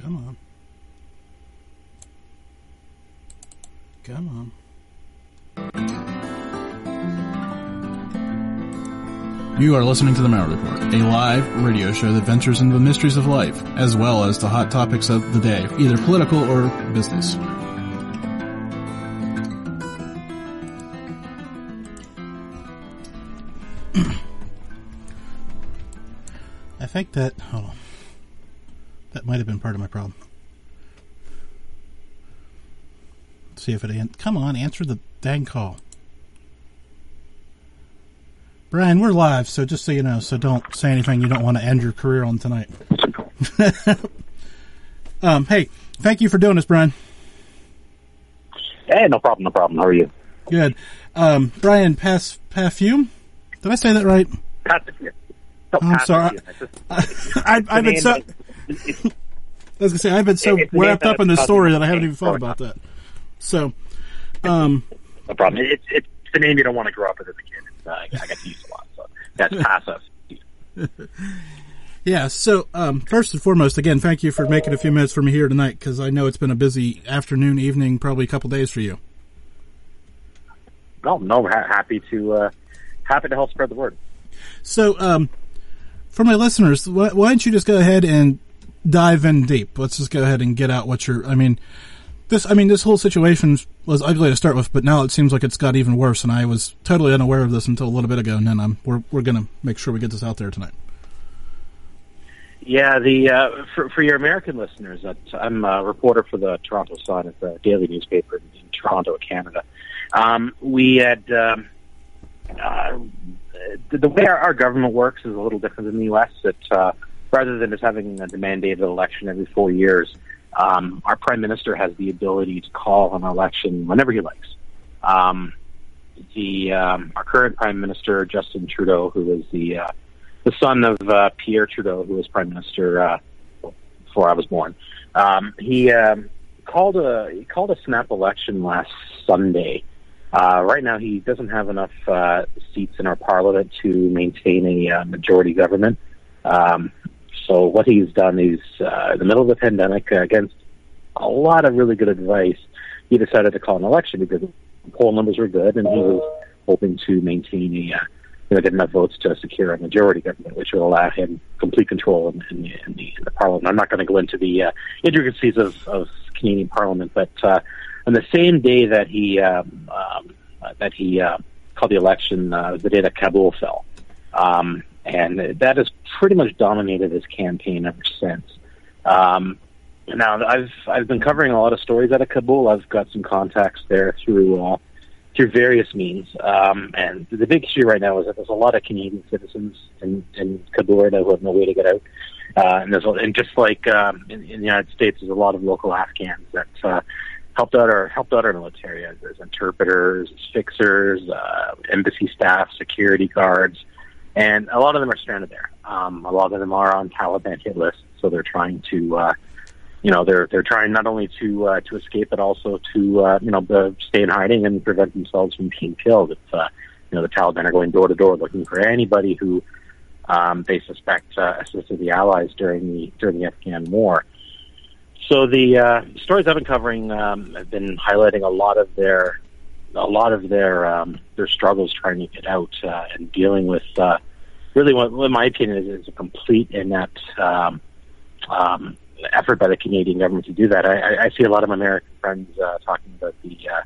Come on. Come on. You are listening to The Maurer Report, a live radio show that ventures into the mysteries of life, as well as the hot topics of the day, either political or business. I think that, might have been part of my problem. Let's see if it, an- come on, answer the dang call. Bryan, we're live, so just so you know, so don't say anything you don't want to end your career on tonight. um, hey, thank you for doing this, Bryan. Hey, no problem, no problem. How are you? Good. Um, Brian Pas Perfume? Did I say that right? Passive I'm sorry. I, I've been so. that- it's- I was gonna say I've been so It's the name wrapped up in this story that I haven't even thought about that. So, um, no problem. It's it's the name you don't want to grow up with as a kid. Uh, I got to use a lot, so that's passive. yeah. So, um, first and foremost, again, thank you for making a few minutes for me here tonight because I know it's been a busy afternoon, evening, probably a couple days for you. No, no, ha- happy to uh, happy to help spread the word. So, um, for my listeners, why, why don't you just go ahead and dive in deep? Let's just go ahead and get out what you're. I mean, this. I mean, this whole situation was ugly to start with, but now it seems like it's got even worse. And I was totally unaware of this until a little bit ago. And then um, we're we're gonna make sure we get this out there tonight. Yeah, the uh, for for your American listeners, uh, I'm a reporter for the Toronto Sun. It's a daily newspaper in, in Toronto, Canada. Um, we had um, uh, the, way our, our government works is a little different than the U.S. That uh, rather than just having a mandated election every four years, um, our prime minister has the ability to call an election whenever he likes. Um, the um, our current prime minister Justin Trudeau, who is the uh, the son of uh, Pierre Trudeau, who was prime minister uh, before I was born. Um, he um, called a he called a snap election last Sunday. Uh, right now, he doesn't have enough uh, seats in our parliament to maintain a uh, majority government. Um, so what he's done is, uh, in the middle of the pandemic, uh, against a lot of really good advice, he decided to call an election because poll numbers were good, and he was hoping to maintain a uh, you know, get enough votes to secure a majority government, which will allow him complete control in, in, the, in, the, in the parliament. I'm not going to go into the uh, intricacies of, of Canadian parliament, but uh, on the same day that he um, um, that he uh, called the election, uh, the day that Kabul fell, um, and that has pretty much dominated his campaign ever since. Um, now, I've I've been covering a lot of stories out of Kabul. I've got some contacts there through. Uh, through various means. Um, and the big issue right now is that there's a lot of Canadian citizens in, in Kabul right now who have no way to get out. Uh, and there's and just like um, in, in the United States, there's a lot of local Afghans that uh, helped out our helped out our military. There's interpreters, fixers, uh, embassy staff, security guards, and a lot of them are stranded there. Um, a lot of them are on Taliban hit lists, so they're trying to. Uh, you know they're they're trying not only to uh, to escape but also to uh, you know uh, stay in hiding and prevent themselves from being killed. If uh, you know the Taliban are going door to door looking for anybody who um, they suspect uh, assisted the Allies during the during the Afghan war. So the uh, stories I've been covering um, have been highlighting a lot of their a lot of their um, their struggles trying to get out uh, and dealing with uh, really what, what my opinion is, is a complete inept um, um, effort by the Canadian government to do that. I, I, see a lot of American friends uh, talking about the, uh,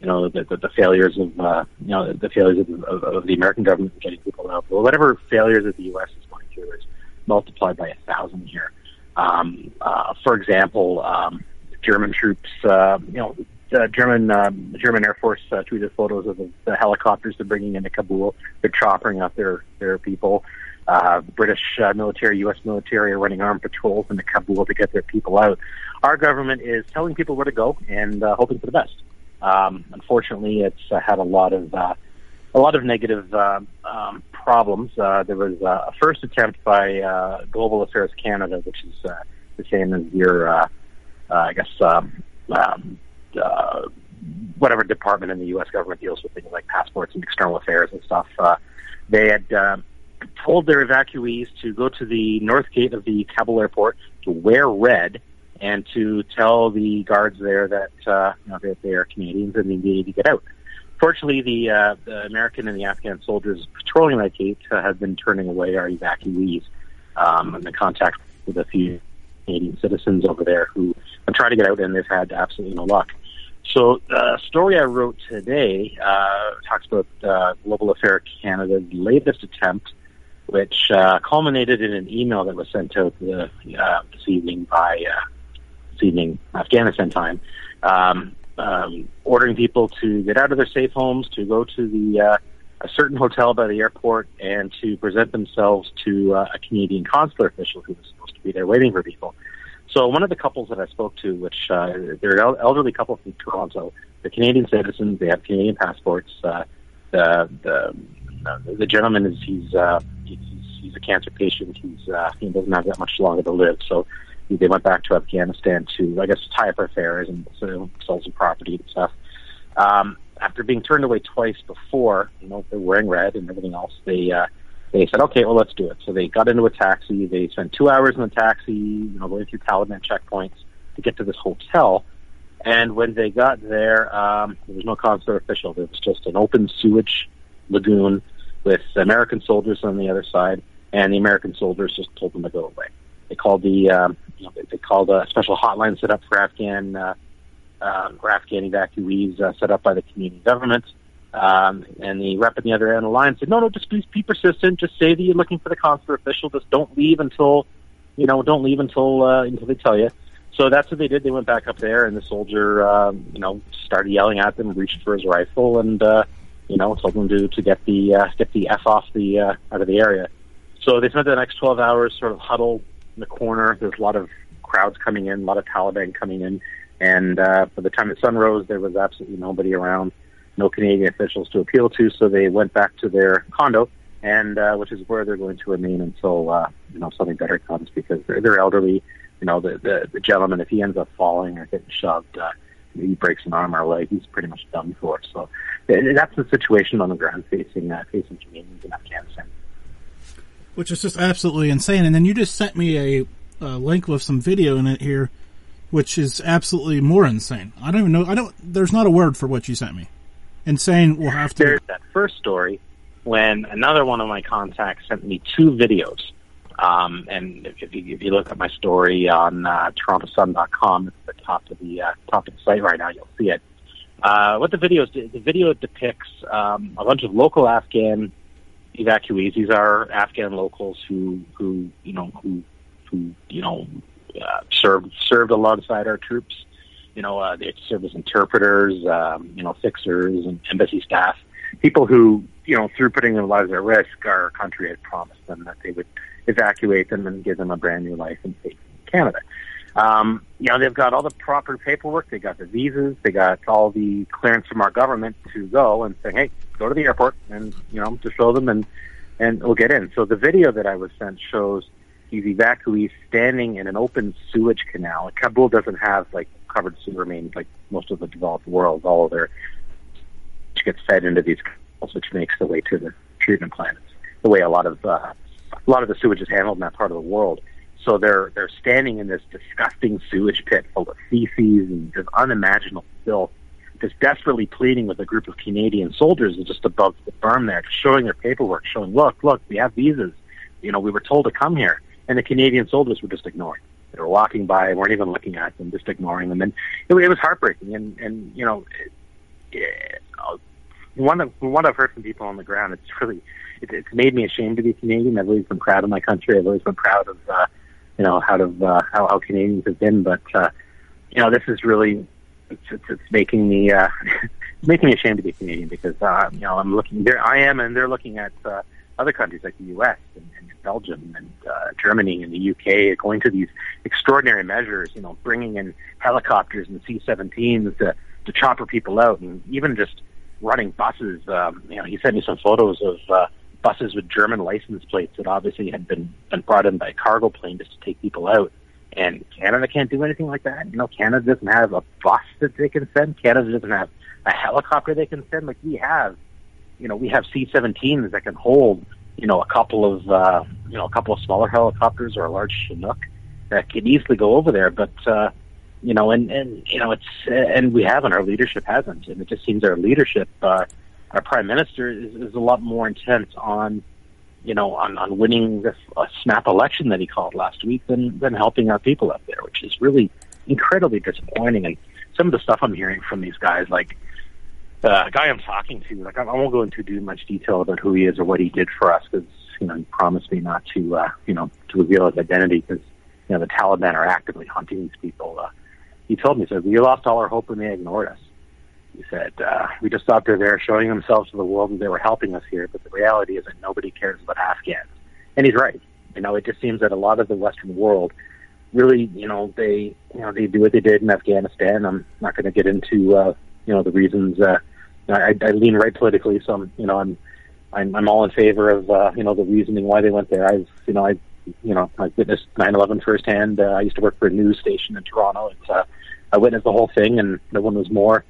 you know, the, the, the failures of, uh, you know, the failures of, of, of the American government getting people out. Well, whatever failures that the U.S. is going through is multiplied by a thousand here. Um, uh, for example, um, German troops, uh, you know, the German um, German Air Force uh, tweeted photos of the, the helicopters they're bringing into Kabul. They're choppering up their their people. Uh, British uh, military, U.S. military are running armed patrols into Kabul to get their people out. Our government is telling people where to go and uh, hoping for the best. Um, unfortunately, it's uh, had a lot of uh, a lot of negative uh, um, problems. Uh, there was uh, a first attempt by uh, Global Affairs Canada, which is uh, the same as your, uh, uh, I guess, um, um, uh, whatever department in the U.S. government deals with things like passports and external affairs and stuff. Uh, they had. Uh, told their evacuees to go to the north gate of the Kabul airport to wear red and to tell the guards there that uh, you know that they are Canadians and they need to get out. Fortunately, the, uh, the American and the Afghan soldiers patrolling that gate uh, have been turning away our evacuees. Um, and the contact with a few Canadian citizens over there who have tried to get out and they've had absolutely no luck. So the story I wrote today uh, talks about uh, Global Affair Canada's latest attempt, which uh, culminated in an email that was sent out the, uh, this evening by uh, this evening Afghanistan time, um, um, ordering people to get out of their safe homes, to go to the uh, a certain hotel by the airport, and to present themselves to uh, a Canadian consular official who was supposed to be there waiting for people. So one of the couples that I spoke to, which uh, they're an elderly couple from Toronto, they're Canadian citizens, they have Canadian passports. Uh, the the uh, the gentleman is he's, uh, he's he's a cancer patient. He's uh, he doesn't have that much longer to live, so they went back to Afghanistan to I guess tie up affairs and so sell some property and stuff. Um, after being turned away twice before, you know, they're wearing red and everything else, they uh, they said, okay, well, let's do it. So they got into a taxi. They spent two hours in the taxi, you know, going through Taliban checkpoints to get to this hotel. And when they got there, um, there was no consular official. There was just an open sewage lagoon with American soldiers on the other side, and the American soldiers just told them to go away. They called the, um, you know, they called a special hotline set up for Afghan, uh, uh, for Afghan evacuees uh, set up by the Canadian government. Um, and the rep on the other end of the line said, no, no, just please be persistent. Just say that you're looking for the consular official. Just don't leave until, you know, don't leave until, uh, until they tell you. So that's what they did. They went back up there and the soldier, um, you know, started yelling at them, reached for his rifle and, uh, you know, told them to, to get the, uh, get the F off the, uh, out of the area. So they spent the next 12 hours sort of huddled in the corner. There's a lot of crowds coming in, a lot of Taliban coming in. And, uh, by the time the sun rose, there was absolutely nobody around no Canadian officials to appeal to, so they went back to their condo, and uh, which is where they're going to remain until uh, you know something better comes because they're, they're elderly. You know, the, the the gentleman, if he ends up falling or getting shoved, uh, he breaks an arm or a leg, he's pretty much done for. So that's the situation on the ground facing uh, facing Canadians in Afghanistan. Which is just absolutely insane. And then you just sent me a, a link with some video in it here, which is absolutely more insane. I don't even know. I don't. There's not a word for what you sent me Insane. we'll have to. There's that first story when another one of my contacts sent me two videos. Um, and if you, if you look at my story on uh, TorontoSun.com, it's at the top of the uh, top of the site right now. You'll see it. Uh, what the videos the video depicts um, a bunch of local Afghan evacuees. These are Afghan locals who who you know who who you know uh, served served alongside our troops you know, uh, they serve as interpreters, um, you know, fixers and embassy staff, people who, you know, through putting their lives at risk, our country had promised them that they would evacuate them and give them a brand new life in Canada. Um, you know, they've got all the proper paperwork. They got the visas. They got all the clearance from our government to go and say, hey, go to the airport and, you know, to show them and, and we'll get in. So the video that I was sent shows these evacuees standing in an open sewage canal. Kabul doesn't have like covered sewer mains like most of the developed world. All of their gets fed into these canals, which makes the way to the treatment plants. The way a lot of uh, a lot of the sewage is handled in that part of the world. So they're they're standing in this disgusting sewage pit full of feces and just unimaginable filth, just desperately pleading with a group of Canadian soldiers just above the berm there, showing their paperwork, showing, look, look, we have visas. You know, we were told to come here, and the Canadian soldiers were just ignored. They were walking by, weren't even looking at them, just ignoring them, and it, it was heartbreaking. And and you know, it, one of one I've heard from people on the ground, it's really it, it's made me ashamed to be Canadian. I've always been proud of my country. I've always been proud of uh, you know how of uh, how, how Canadians have been, but uh, you know, this is really it's, it's, it's making me uh, making me ashamed to be Canadian because uh, you know I'm looking there. I am, and they're looking at uh, other countries like the U.S. and, and Belgium and uh, Germany and the UK going to these extraordinary measures, you know, bringing in helicopters and C-17s to, to chopper people out and even just running buses. Um, you know, he sent me some photos of uh, buses with German license plates that obviously had been, been brought in by a cargo plane just to take people out. And Canada can't do anything like that. You know, Canada doesn't have a bus that they can send. Canada doesn't have a helicopter they can send. Like we have, you know, we have C-17s that can hold you know, a couple of uh, you know a couple of smaller helicopters or a large Chinook. that could easily go over there, but uh, you know, and and you know, it's and we haven't. Our leadership hasn't, and it just seems our leadership, uh, our prime minister, is, is a lot more intense on you know, on, on winning this snap election that he called last week than, than helping our people up there, which is really incredibly disappointing. And some of the stuff I'm hearing from these guys, like uh, a guy I'm talking to, like I, won't go into too much detail about who he is or what he did for us because you know he promised me not to uh, you know to reveal his identity because you know the Taliban are actively hunting these people. Uh, he told me, said, "We lost all our hope when they ignored us." He said, uh, "We just thought they're there showing themselves to the world and they were helping us here, but the reality is that nobody cares about Afghans." And he's right. You know, it just seems that a lot of the Western world really, you know, they, you know, they do what they did in Afghanistan. I'm not going to get into, uh, you know, the reasons. Uh, I, I lean right politically, so I'm, you know, I'm, I'm, I'm all in favor of, uh, you know, the reasoning why they went there. I've, you know, I, you know, I witnessed 9/11 firsthand. Uh, I used to work for a news station in Toronto. It's, uh, I witnessed the whole thing, and no one was more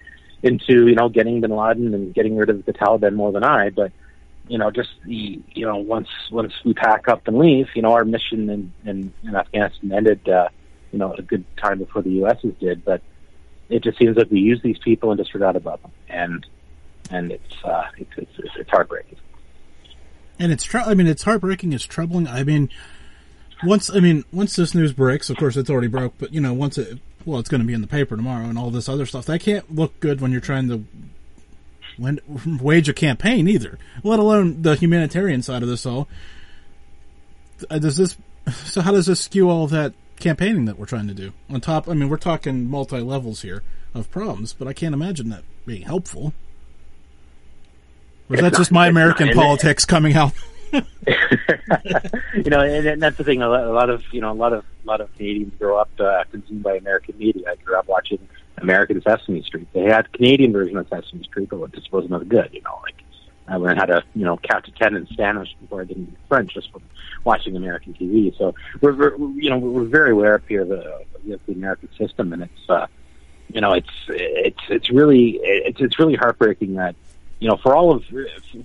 into, you know, getting Bin Laden and getting rid of the Taliban more than I. But you know, just the you know once once we pack up and leave, you know, our mission in in, in Afghanistan ended, uh, you know, a good time before the U.S.'s did. But it just seems like we use these people and just forgot about them, and and it's uh, it's, it's it's heartbreaking. And it's tr- I mean, it's heartbreaking. It's troubling. I mean, once I mean, once this news breaks, of course, it's already broke. But you know, once it well, it's going to be in the paper tomorrow, and all this other stuff. That can't look good when you're trying to when, wage a campaign either, let alone the humanitarian side of this all. Uh, does this? So how does this skew all that campaigning that we're trying to do? On top, I mean, we're talking multi levels here of problems, but I can't imagine that being helpful. Or is that just my American politics coming out? you know, and, and that's the thing. A lot, a lot, of you know, a lot of a lot of Canadians grow up uh, consumed by American media. I grew up watching American Sesame Street. They had Canadian version of Sesame Street, but it just wasn't as good. You know, like I learned how to you know count to ten in Spanish before I did French just from watching American TV. So we're, we're you know we're very aware up here of the, of the American system, and it's uh, you know it's it's it's really it's it's really heartbreaking that you know for all of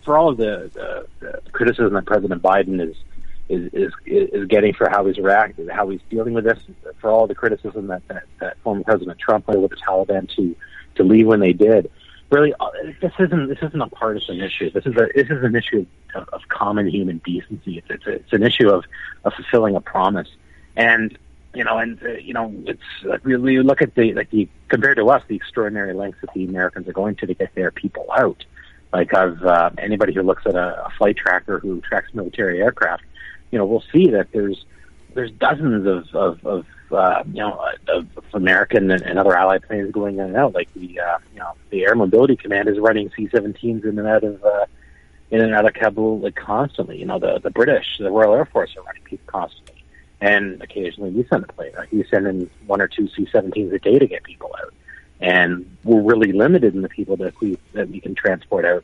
for all of the, the criticism that President Biden is is, is is getting for how he's reacted, how he's dealing with this, for all the criticism that, that, that former President Trump had with the Taliban to to leave when they did. Really, uh, this isn't this isn't a partisan issue. This is a this is an issue of, of common human decency. It's it's, a, it's an issue of of fulfilling a promise, and you know, and uh, you know, it's like really look at the like the compared to us, the extraordinary lengths that the Americans are going to to get their people out. Like I've uh, anybody who looks at a, a flight tracker who tracks military aircraft you know, we'll see that there's there's dozens of of, of uh, you know of, American and, and other allied planes going in and out. Like the uh, you know the Air Mobility Command is running C-17s in and out of uh, in and out of Kabul like constantly. You know the the British, the Royal Air Force are running people constantly, and occasionally we send a plane. Like we send in one or two C-17s a day to get people out, and we're really limited in the people that we that we can transport out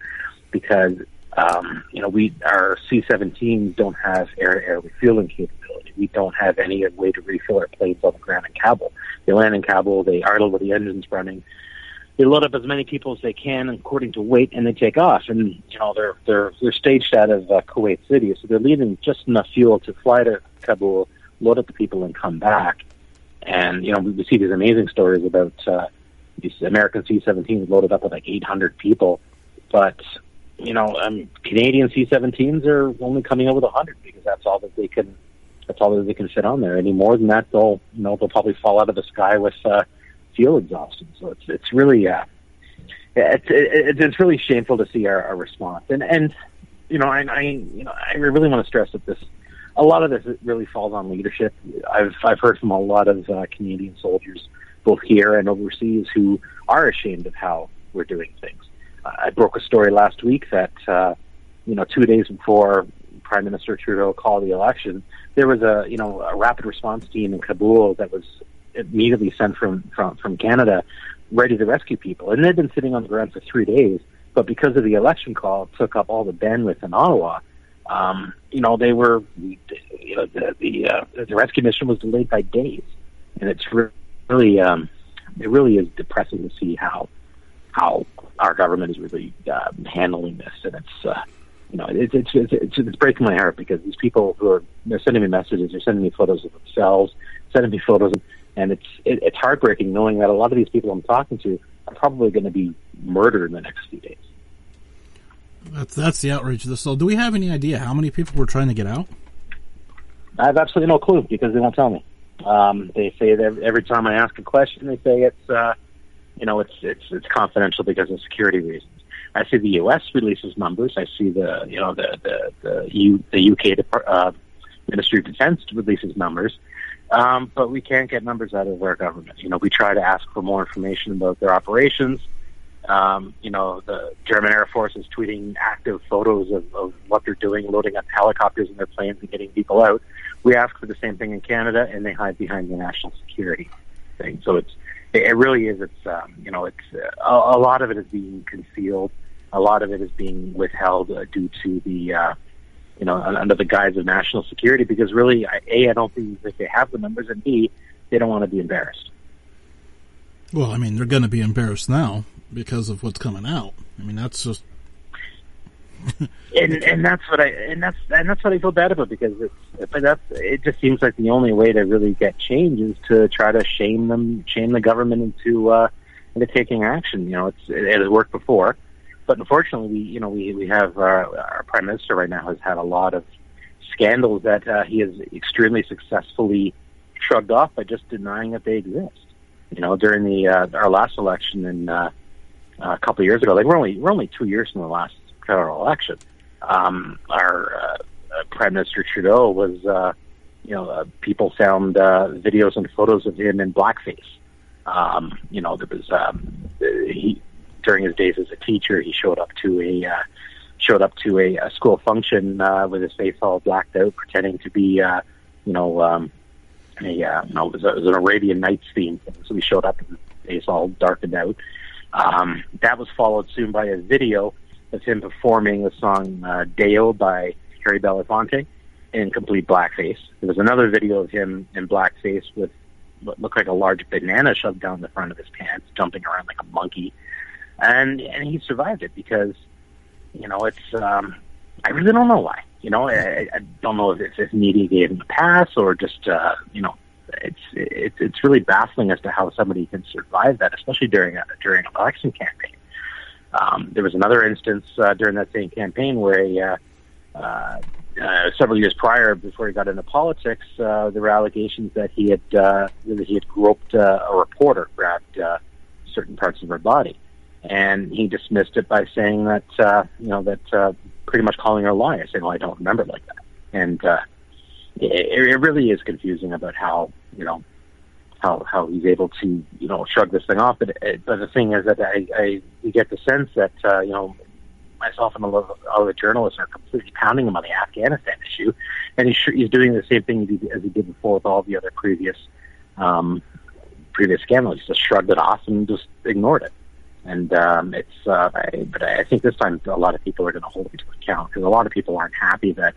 because um, you know, we our C-17 don't have air-to-air refueling capability. We don't have any way to refill our planes on the ground in Kabul. They land in Kabul, they idle with the engines running. They load up as many people as they can according to weight, and they take off. And you know, they're they're they're staged out of uh, Kuwait City, so they're leaving just enough fuel to fly to Kabul, load up the people, and come back. And you know, we, we see these amazing stories about uh, these American C-17s loaded up with like 800 people, but you know, um, Canadian C-17s are only coming out with 100 because that's all that they can. That's all that they can fit on there. Any more than that, they'll you know they'll probably fall out of the sky with uh, fuel exhaustion. So it's it's really uh, it's it, it's really shameful to see our, our response. And and you know I, I you know I really want to stress that this a lot of this really falls on leadership. I've I've heard from a lot of uh, Canadian soldiers, both here and overseas, who are ashamed of how we're doing things. I broke a story last week that uh, you know two days before Prime Minister Trudeau called the election, there was a you know a rapid response team in Kabul that was immediately sent from from from Canada, ready to rescue people, and they'd been sitting on the ground for three days. But because of the election call, it took up all the bandwidth in Ottawa. Um, you know, they were, you know, the the, uh, the rescue mission was delayed by days, and it's really, um, it really is depressing to see how how our government is really uh, handling this, and it's uh, you know, it's it's it's, it's, it's breaking my heart because these people who are they're sending me messages, they're sending me photos of themselves, sending me photos, and it's it, it's heartbreaking knowing that a lot of these people I'm talking to are probably going to be murdered in the next few days. That's that's the outrage of this. So, do we have any idea how many people were trying to get out? I have absolutely no clue because they won't tell me. Um, they say that every time I ask a question, they say it's uh, you know it's it's it's confidential because of security reasons. I see the U.S. releases numbers. I see the you know the the the, U, the UK uh, Ministry of Defense releases numbers, um, but we can't get numbers out of our government. You know, we try to ask for more information about their operations. Um, you know, the German Air Force is tweeting active photos of, of what they're doing, loading up helicopters in their planes and getting people out. We ask for the same thing in Canada, and they hide behind the national security thing. So it's it really is. It's um, you know, it's uh, a, lot of it is being concealed. A lot of it is being withheld uh, due to the uh, you know under the guise of national security. Because really, a I don't think that they have the numbers, and b they don't want to be embarrassed. Well, I mean, they're going to be embarrassed now because of what's coming out. I mean, that's just. and and that's what I and that's and that's what I feel bad about because it's but that's it just seems like the only way to really get change is to try to shame them shame the government into uh into taking action you know it's it, it has worked before but unfortunately we you know we we have uh, our prime minister right now has had a lot of scandals that uh, he has extremely successfully shrugged off by just denying that they exist you know during the uh, our last election in uh a couple of years ago. Like we're only we're only two years from the last federal election. Um, our uh, uh, Prime Minister Trudeau was, uh, you know, uh, people found uh, videos and photos of him in blackface. Um, you know, there was um, he during his days as a teacher, he showed up to a uh, showed up to a, a school function uh, with his face all blacked out, pretending to be, uh, you know, um, a uh, you know, it was, a, it was an Arabian Nights theme. So he showed up with his face all darkened out. Um, that was followed soon by a video of him performing the song uh, Day-O by Harry Belafonte in complete blackface. There was another video of him in blackface with what looked like a large banana shoved down the front of his pants, jumping around like a monkey. And and he survived it because, you know, it's um, I really don't know why. You know, I, I don't know if it's if media gave him a pass or just uh, you know it's it's it's really baffling as to how somebody can survive that, especially during a during an election campaign. Um, there was another instance uh, during that same campaign where a, uh, uh, uh, several years prior, before he got into politics, uh, there were allegations that he had uh, that he had groped uh, a reporter, grabbed uh, certain parts of her body, and he dismissed it by saying that uh, you know that uh, pretty much calling her a liar, saying, "Well, I don't remember like that," and uh, it, it really is confusing about how you know how how he's able to you know shrug this thing off. But but the thing is that I, I you get the sense that uh, you know myself and a lot of other journalists are completely pounding him on the Afghanistan issue, and he's he's doing the same thing as he did before with all the other previous um, previous scandals. He just shrugged it off and just ignored it. And um, it's, uh, I, but I think this time a lot of people are going to hold him to account because a lot of people aren't happy that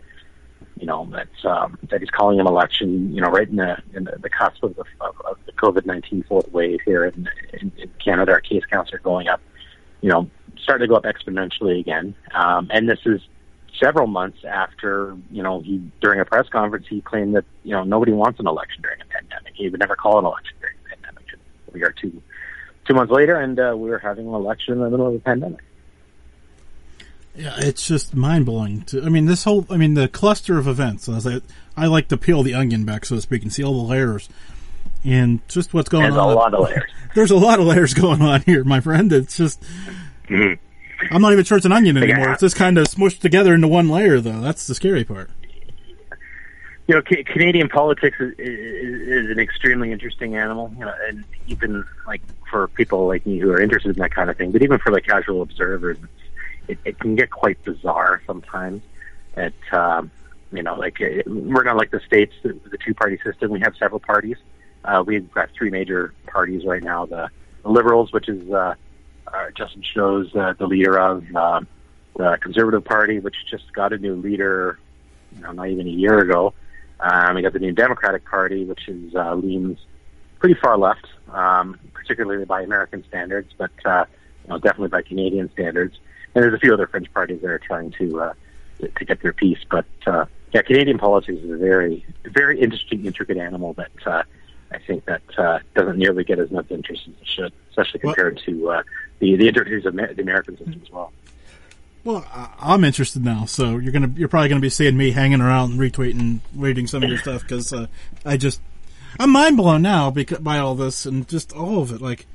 you know that um, that he's calling an election, you know, right in the in the, the cusp of the, of, of the COVID nineteen fourth wave here in, in, in Canada. Our case counts are going up, you know, starting to go up exponentially again. Um, and this is several months after, you know, he during a press conference he claimed that you know nobody wants an election during a pandemic. He would never call an election during a pandemic. We are two two months later, and uh, we're having an election in the middle of a pandemic. Yeah, it's just mind blowing. I mean, this whole, I mean, the cluster of events. As I, I like to peel the onion back, so to speak, and see all the layers, and just what's going there's on. There's a lot of layers. There's a lot of layers going on here, my friend. It's just, mm-hmm. I'm not even sure it's an onion anymore. Yeah. It's just kind of smushed together into one layer, though. That's the scary part. You know, ca- Canadian politics is, is, is an extremely interesting animal, you know, and even like for people like me who are interested in that kind of thing, but even for like casual observers, it, it can get quite bizarre sometimes. It, um, you know, like it, we're not like the states, the, the two-party system. We have several parties. Uh, we've got three major parties right now: the, the Liberals, which is uh, uh, Justin Trudeau's uh, the leader of uh, the Conservative Party, which just got a new leader, you know, not even a year ago. Um, we got the New Democratic Party, which is uh, leans pretty far left, um, particularly by American standards, but uh, you know, definitely by Canadian standards and there's a few other French parties that are trying to uh, to, to get their piece. But uh, yeah, Canadian politics is a very very interesting, intricate animal that uh, I think that uh, doesn't nearly get as much interest as it should, especially compared well, to uh, the the intricacies of the American system as well. Well, I'm interested now, so you're gonna you're probably gonna be seeing me hanging around, and retweeting, reading some of your stuff because uh, I just I'm mind blown now because, by all this and just all of it. Like,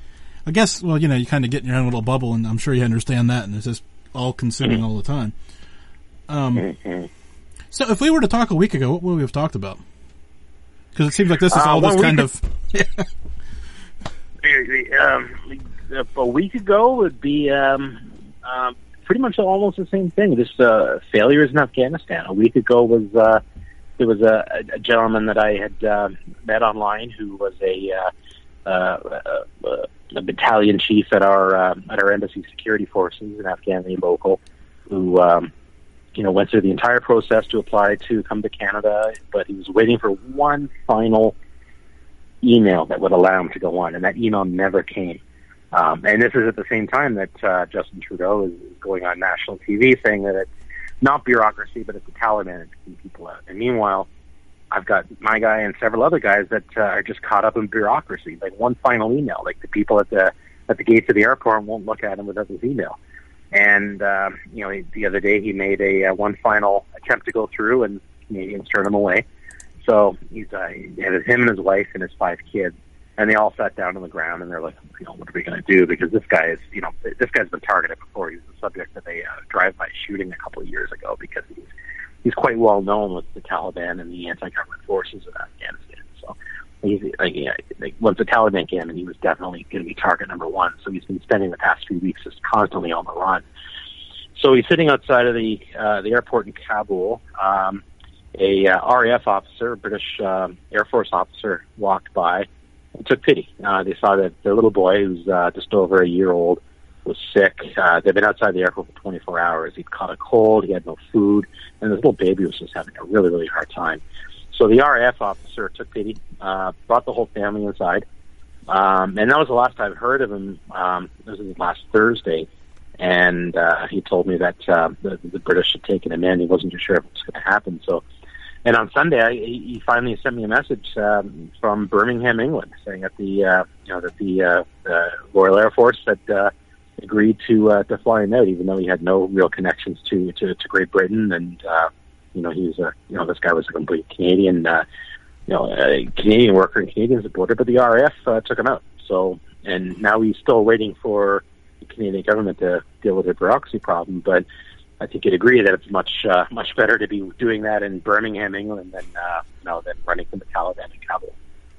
I guess well, you know, you kind of get in your own little bubble, and I'm sure you understand that, and it's just all consuming all the time. Um, so if we were to talk a week ago, what would we have talked about? Because it seems like this is uh, all this kind of. um, a week ago would be um, um, pretty much almost the same thing. This uh, failures in Afghanistan. A week ago was uh, there was a, a gentleman that I had uh, met online who was a, uh, uh, uh, a battalion chief at our uh, at our embassy security forces, an Afghani local, who um, you know went through the entire process to apply to come to Canada, but he was waiting for one final email that would allow him to go on, and that email never came. Um, and this is at the same time that uh, Justin Trudeau is going on national TV saying that it's not bureaucracy, but it's the Taliban keeping people out. And meanwhile, I've got my guy and several other guys that uh, are just caught up in bureaucracy. Like one final email, like the people at the at the gates of the airport won't look at him without his email. And uh, you know, the other day he made a uh, one final attempt to go through, and Canadians turned him away. So he's uh, he had him and his wife and his five kids and they all sat down on the ground and they're like, you know, what are we going to do? Because this guy is, you know, this guy's been targeted before. He's the subject of a uh, drive-by shooting a couple of years ago because he's he's quite well known with the Taliban and the anti-government forces of Afghanistan. So he's like, yeah, like once the Taliban came in, he was definitely going to be target number one. So he's been spending the past few weeks just constantly on the run. So he's sitting outside of the uh, the airport in Kabul. Um, a uh, RAF officer, British uh, Air Force officer, walked by and took pity. Uh, they saw that their little boy, who's uh, just over a year old, was sick. Uh, they'd been outside the airport for 24 hours. He'd caught a cold. He had no food, and this little baby was just having a really, really hard time. So the RAF officer took pity, uh, brought the whole family inside, um, and that was the last I've heard of him. Um, this was last Thursday, and uh, he told me that uh, the, the British had taken him in. He wasn't too sure if it was going to happen. So and on Sunday, I, he finally sent me a message um, from Birmingham, England, saying that the uh, you know that the uh, uh, Royal Air Force had uh, agreed to uh, to fly him out, even though he had no real connections to to, to Great Britain, and uh, you know he was a you know this guy was a complete Canadian, uh, you know, a Canadian worker and Canadian supporter, but the RAF uh, took him out. So and now he's still waiting for the Canadian government to deal with the bureaucracy problem, but I think you'd agree that it's much uh, much better to be doing that in Birmingham, England, than uh, you know than running from the Taliban in Kabul.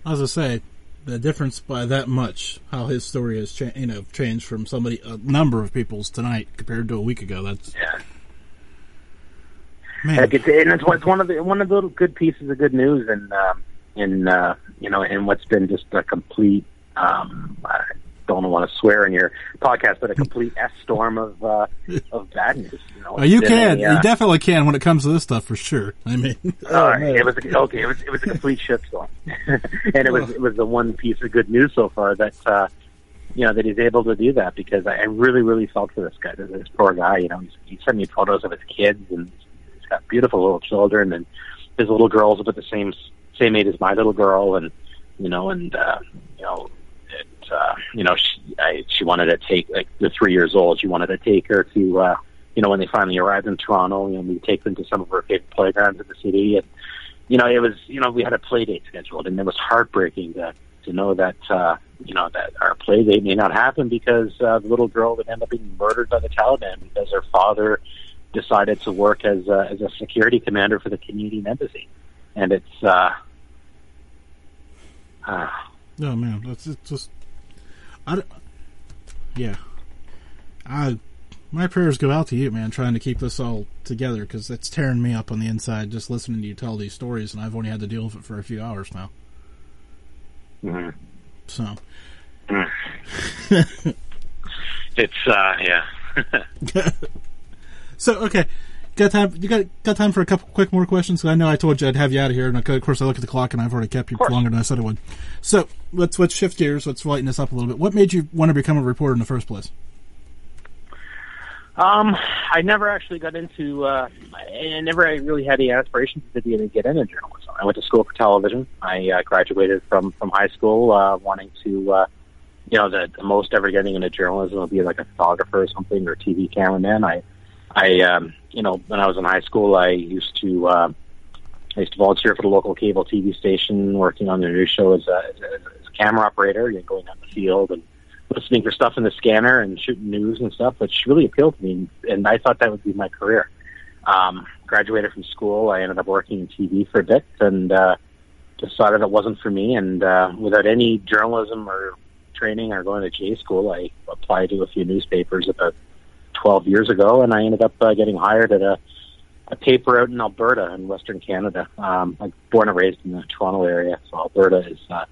As I say, the difference by that much, how his story has cha- you know changed from somebody a number of people's tonight compared to a week ago. That's yeah. Man. And it's, it's one of the one of the good pieces of good news, and um, in uh, you know, in what's been just a complete um, don't want to swear in your podcast, but a complete S storm of uh, of bad news. You, know, you can, a, uh, you definitely can when it comes to this stuff for sure. I mean, oh, it was a, okay. It was it was a complete shitstorm, and it was it was the one piece of good news so far that uh, you know that he's able to do that because I, I really really felt for this guy, this poor guy. You know, he's, he sent me photos of his kids and he's got beautiful little children and his little girl's about the same same age as my little girl and you know and uh, you know uh, you know, she, I, she wanted to take like the three years old. She wanted to take her to, uh, you know, when they finally arrived in Toronto, you know, we take them to some of her favorite playgrounds in the city, and you know, it was, you know, we had a play date scheduled, and it was heartbreaking to to know that, uh, you know, that our play date may not happen because uh, the little girl would end up being murdered by the Taliban because her father decided to work as a, as a security commander for the Canadian embassy, and it's. uh uh, Oh man, that's just I, yeah, I my prayers go out to you, man, trying to keep this all together because it's tearing me up on the inside just listening to you tell these stories, and I've only had to deal with it for a few hours now. Mm-hmm. So, it's uh, yeah. so okay, got time? You got got time for a couple quick more questions? I know I told you I'd have you out of here, and of course I look at the clock, and I've already kept you longer than I said I would. So let's let's shift gears. Let's lighten this up a little bit. What made you want to become a reporter in the first place? Um, I never actually got into. Uh, I never really had any aspirations to be able to get into journalism. I went to school for television. I uh, graduated from from high school uh, wanting to. Uh, you know, the, the most ever getting into journalism would be like a photographer or something or a TV cameraman. I, I, um, you know, when I was in high school, I used to. Uh, I used to volunteer for the local cable TV station, working on the news show as a, as a, as a camera operator, you know, going out in the field and listening for stuff in the scanner and shooting news and stuff, which really appealed to me. And I thought that would be my career. Um, graduated from school. I ended up working in TV for a bit and uh, decided it wasn't for me. And uh, without any journalism or training or going to J school, I applied to a few newspapers about 12 years ago, and I ended up uh, getting hired at a a paper out in Alberta in Western Canada. Um, I'm born and raised in the Toronto area, so Alberta is uh,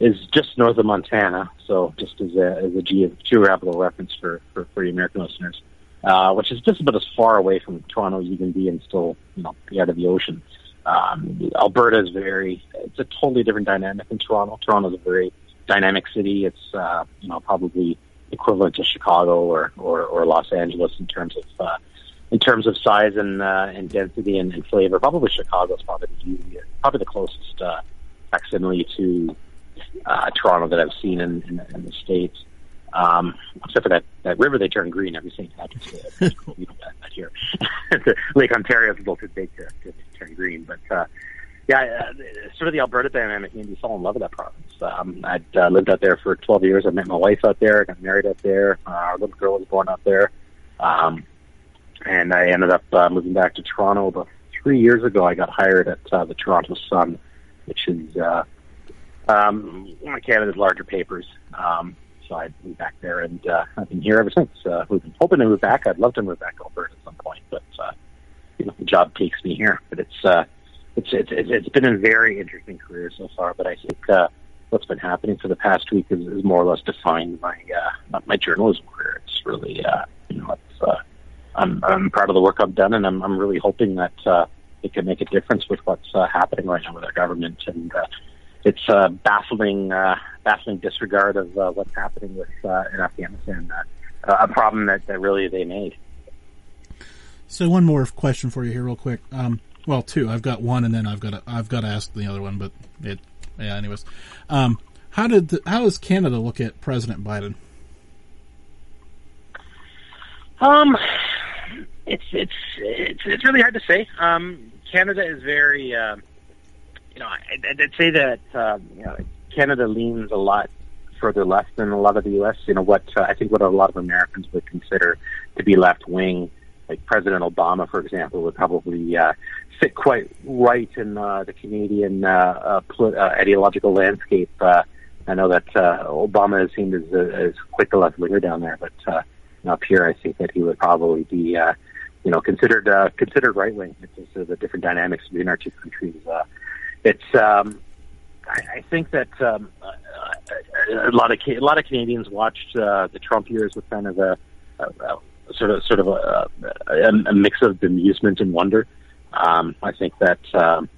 is just north of Montana. So just as a, as a ge- geographical reference for, for, for the American listeners, uh, which is just about as far away from Toronto as you can be and still you know be out of the ocean. Um, Alberta is very it's a totally different dynamic than Toronto. Toronto is a very dynamic city. It's uh, you know probably equivalent to Chicago or, or, or Los Angeles in terms of uh, in terms of size and uh, and density and, and flavor. Probably Chicago is probably the easiest, probably the closest uh, facsimile to uh, Toronto that I've seen in, in, in the states. Um, except for that, that river they turn green every St. Patrick's Day. You know that, that here. Lake Ontario is a little too big to, to, to turn green, but uh, yeah, uh, sort of the Alberta dynamic made me fall in love with that province. Um, I'd uh, lived out there for 12 years. I met my wife out there. I got married out there. Uh, our little girl was born out there. Um, and I ended up uh, moving back to Toronto about three years ago. I got hired at uh, the Toronto Sun, which is uh, um, one of Canada's larger papers. Um, so I moved back there, and uh, I've been here ever since. Uh, we've been hoping to move back. I'd love to move back to Alberta at some point, but uh, you know the job takes me here. But it's uh, it's it's it's been a very interesting career so far. But I think uh, what's been happening for the past week is, is more or less defined my uh, my journalism career. It's really uh, you know it's. Uh, I'm, I'm proud of the work I've done, and I'm, I'm really hoping that uh, it can make a difference with what's uh, happening right now with our government. And uh, it's uh, baffling, uh, baffling disregard of uh, what's happening with uh, in Afghanistan. Uh, a problem that, that really they made. So one more question for you here, real quick. Um, well, two. I've got one, and then I've got to, I've got to ask the other one. But it, yeah. Anyways, um, how did the, how does Canada look at President Biden? Um, it's it's it's it's really hard to say. Um, Canada is very, uh, you know, I'd, I'd say that uh, you know, Canada leans a lot further left than a lot of the U.S. You know what uh, I think what a lot of Americans would consider to be left wing, like President Obama, for example, would probably uh, fit quite right in uh, the Canadian uh, uh, uh, ideological landscape. Uh, I know that Obama is seen as, as quite the left winger down there, but up here, I think that he would probably be. You know, considered considered right wing. It's just the different dynamics between our two countries. It's um, I, I think that um, a lot of a lot of Canadians watched uh, the Trump years with kind of a, a, a sort of sort of a, a, a mix of amusement and wonder. Um, I think that um,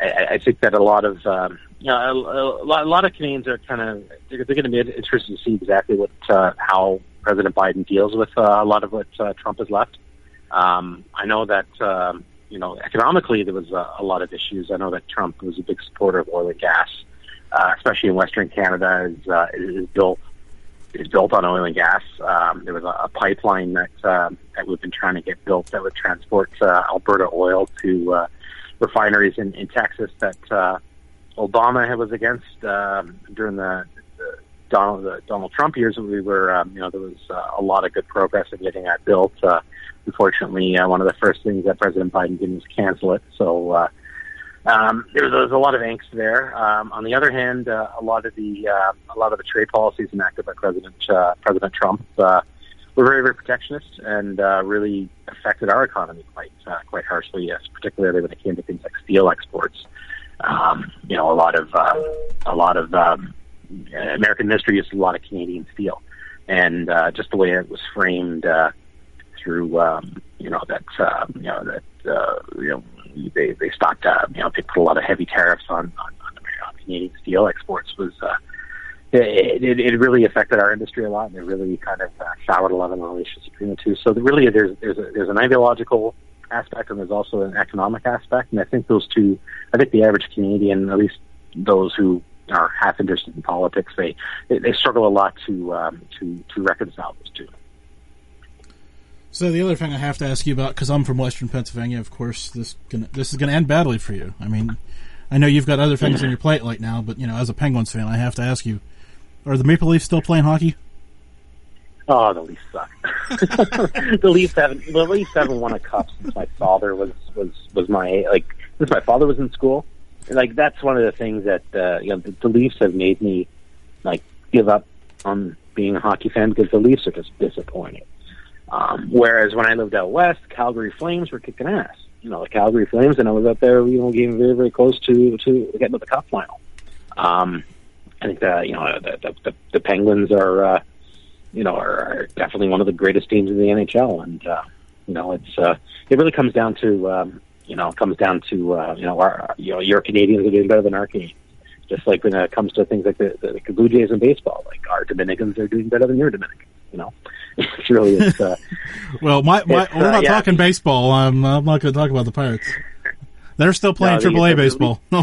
I, I think that a lot of um, you know, a, a, lot, a lot of Canadians are kind of they're, they're going to be interested to see exactly what uh, how President Biden deals with uh, a lot of what uh, Trump has left. Um, I know that um, you know economically there was a, a lot of issues. I know that Trump was a big supporter of oil and gas, uh, especially in Western Canada. is uh, is built is built on oil and gas. Um, there was a, a pipeline that uh, that we've been trying to get built that would transport uh, Alberta oil to uh, refineries in, in Texas that uh, Obama was against um, during the, the Donald the Donald Trump years. We were um, you know there was uh, a lot of good progress in getting that built. Uh, unfortunately, uh, one of the first things that President Biden did was cancel it. So uh, um, there, was, there was a lot of angst there. Um, on the other hand, uh, a lot of the uh, a lot of the trade policies enacted by President uh, President Trump uh, were very very protectionist and uh, really affected our economy quite uh, quite harshly. Yes, particularly when it came to things like steel exports. Um, you know, a lot of uh, a lot of um, American industry uses a lot of Canadian steel, and uh, just the way it was framed. Uh, through um, you know that uh, you know that uh, you know they they stopped uh, you know they put a lot of heavy tariffs on on, on, Canadian steel exports was uh, it, it, it really affected our industry a lot, and it really kind of uh, soured a lot of the relations between the two. So really, there's there's a, there's an ideological aspect, and there's also an economic aspect, and I think those two. I think the average Canadian, at least those who are half interested in politics, they they, they struggle a lot to um, to to reconcile those two. So the other thing I have to ask you about, because I'm from Western Pennsylvania, of course, this gonna, this is going to end badly for you. I mean, I know you've got other things on your plate right now, but you know, as a Penguins fan, I have to ask you: Are the Maple Leafs still playing hockey? Oh, the Leafs suck. the Leafs haven't. The Leafs haven't won a cup since my father was was was my like since my father was in school. Like that's one of the things that uh, you know the, the Leafs have made me like give up on being a hockey fan because the Leafs are just disappointing. Um, whereas when I lived out west, Calgary Flames were kicking ass. You know, the Calgary Flames, and I was out there, you know, getting very, very close to to getting to the cup final. Um, I think that you know the the, the Penguins are, uh, you know, are, are definitely one of the greatest teams in the NHL, and uh, you know, it's uh, it really comes down to um, you know, it comes down to uh, you know, our you know, your Canadians are doing better than our Canadians. Just like when it comes to things like the, the, the Blue Jays in baseball, like our Dominicans are doing better than your Dominicans. You know, it's really it's. Uh, well, my, my we're uh, not yeah. talking baseball. I'm I'm not going to talk about the Pirates. They're still playing No, AAA baseball. No.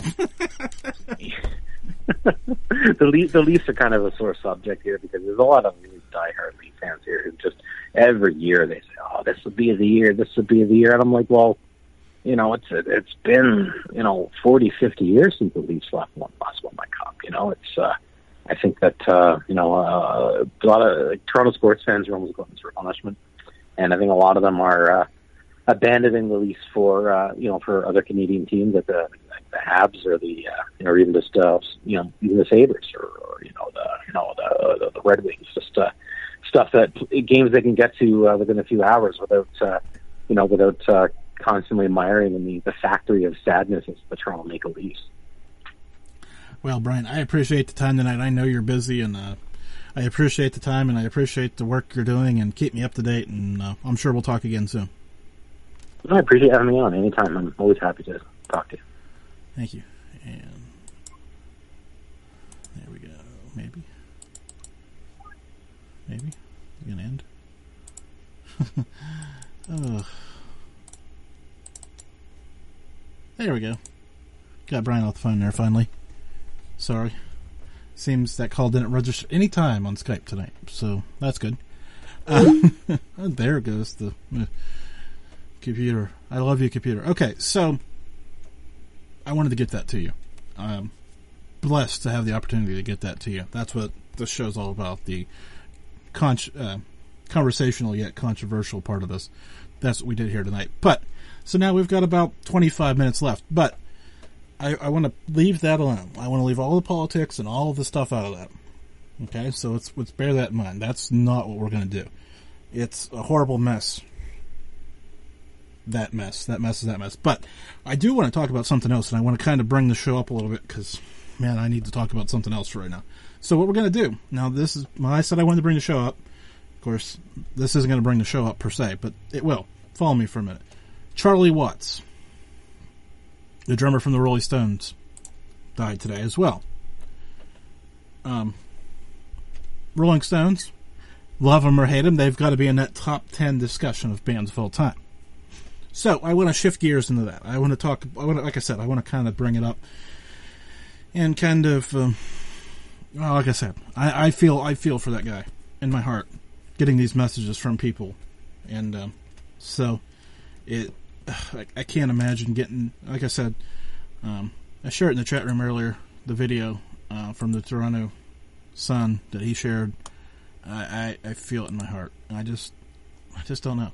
the Leafs, the Leafs are kind of a sore subject here because there's a lot of really diehard Leaf fans here who just every year they say, "Oh, this would be the year, this would be the year," and I'm like, "Well, you know, it's it's been you know 40, 50 years since the Leafs last won last won my cup. You know, it's uh, I think that uh, you know uh, a lot of like, Toronto sports fans are almost going through punishment, and I think a lot of them are. Uh, abandoning the Leafs for uh, you know for other Canadian teams like the like the Habs or the uh, you know even just uh, you know even the Sabres or, or you know the you know the the, the Red Wings just uh, stuff that games they can get to uh, within a few hours without uh, you know without uh, constantly admiring in the, the factory of sadness is the Toronto Maple Leafs. Well, Bryan, I appreciate the time tonight. I know you're busy, and uh, I appreciate the time, and I appreciate the work you're doing, and keep me up to date. And uh, I'm sure we'll talk again soon. I appreciate having me on anytime. I'm always happy to talk to you. Thank you. And there we go. Maybe. Maybe. It's gonna end. Ugh. There we go. Got Bryan off the phone there finally. Sorry. Seems that call didn't register any time on Skype tonight, so that's good. Uh, there goes the uh, computer. I love you, computer. Okay, so I wanted to get that to you. I'm blessed to have the opportunity to get that to you. That's what this show's all about. The con- uh, conversational yet controversial part of this. That's what we did here tonight. But so now we've got about 25 minutes left. But I, I want to leave that alone. I want to leave all the politics and all the stuff out of that. Okay, so let's let's bear that in mind. That's not what we're going to do. It's a horrible mess. That mess. That mess is that mess. But I do want to talk about something else, and I want to kind of bring the show up a little bit because, man, I need to talk about something else right now. So what we're going to do now? This is when I said I wanted to bring the show up. Of course, this isn't going to bring the show up per se, but it will. Follow me for a minute. Charlie Watts, the drummer from the Rolling Stones, died today as well. Um, Rolling Stones, love them or hate them, they've got to be in that top 10 discussion of bands of all time. So I want to shift gears into that. I want to talk, I want to, like I said, I want to kind of bring it up and kind of, um, well, like I said, I, I feel, I feel for that guy in my heart getting these messages from people. And, um, so it, I, can't imagine getting, like I said, um, I shared in the chat room earlier, the video, uh, from the Toronto Sun that he shared. I, I, I feel it in my heart. I just, I just don't know.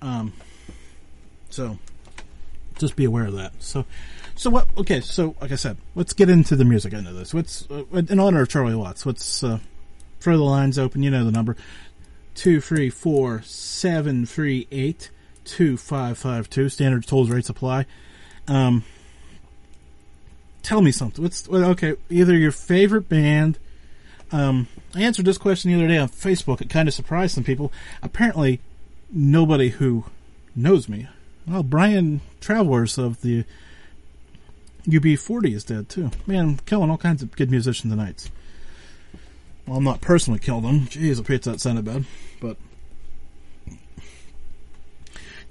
Um, so just be aware of that. So, so what? Okay, so like I said, let's get into the music end of this. What's uh, in honor of Charlie Watts? Let's uh, throw the lines open. You know the number: two three four seven three eight two five five two. Standard tolls rates apply. Um, tell me something. What's okay? Either your favorite band. Um, I answered this question the other day on Facebook. It kind of surprised some people. Apparently, nobody who knows me. Well, Brian Travers of the UB40 is dead too. Man, killing all kinds of good musicians tonight. Well, I'm not personally killing them. Jeez, I hate that sounded bad, but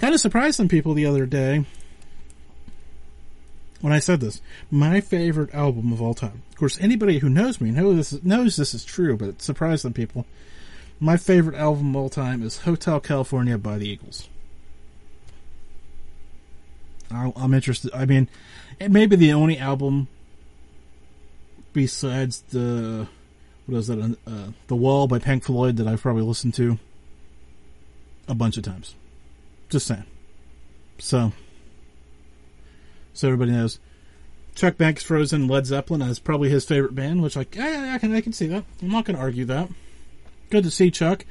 kind of surprised some people the other day when I said this. My favorite album of all time. Of course, anybody who knows me knows this is, knows this is true, but it surprised some people. My favorite album of all time is Hotel California by the Eagles. I'm interested. I mean, it may be the only album besides the what is that? Uh, the Wall by Pink Floyd that I've probably listened to a bunch of times. Just saying. So, so everybody knows. Chuck Banks Frozen Led Zeppelin is probably his favorite band, which I, I, I can I can see that. I'm not going to argue that. Good to see Chuck.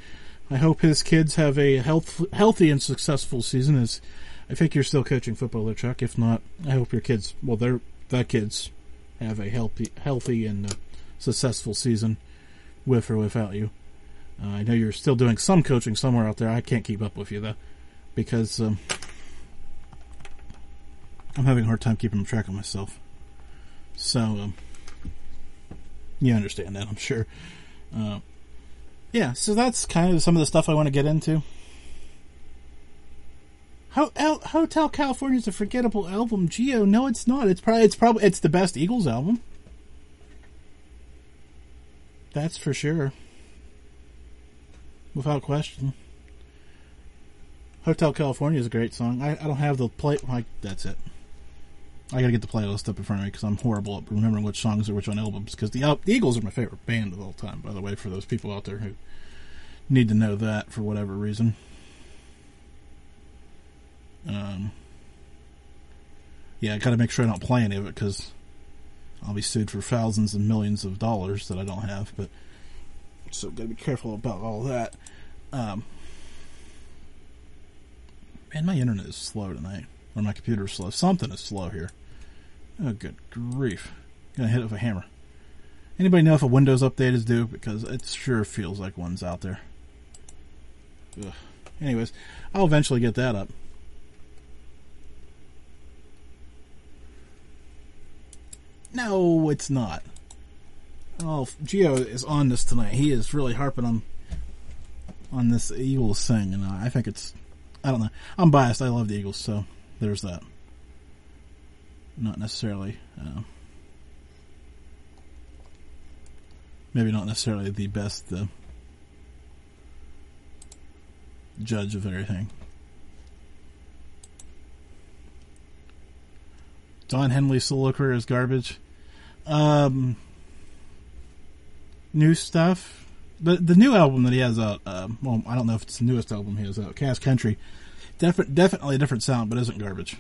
I hope his kids have a health, healthy and successful season. As I think you're still coaching football there, Chuck. If not, I hope your kids, well, their that kids have a healthy, healthy and uh, successful season with or without you. Uh, I know you're still doing some coaching somewhere out there. I can't keep up with you though, because um, I'm having a hard time keeping track of myself. So, um, you understand that, I'm sure. Uh, yeah, so that's kind of some of the stuff I want to get into. How Hotel California is a forgettable album. Geo, no, it's not. It's probably it's probably it's the best Eagles album. That's for sure, without question. Hotel California is a great song. I, I don't have the play. Like that's it. I gotta get the playlist up in front of me because I'm horrible at remembering which songs are which on albums. Because the, the Eagles are my favorite band of all time. By the way, for those people out there who need to know that for whatever reason. Um, yeah, I got to make sure I don't play any of it because I'll be sued for thousands and millions of dollars that I don't have. But so got to be careful about all that. Um, man, my internet is slow tonight, or my computer is slow. Something is slow here. Oh, good grief! Gonna hit it with a hammer. Anybody know if a Windows update is due? Because it sure feels like one's out there. Ugh. Anyways, I'll eventually get that up. No, it's not. Oh, Geo is on this tonight. He is really harping on on this Eagles thing, and I think it's. I don't know. I'm biased. I love the Eagles, so there's that. Not necessarily. Uh, maybe not necessarily the best uh, judge of everything. Don Henley's solo career is garbage. Um, new stuff. The the new album that he has out. Uh, well, I don't know if it's the newest album he has out. Cass County. Definitely a different sound, but isn't garbage.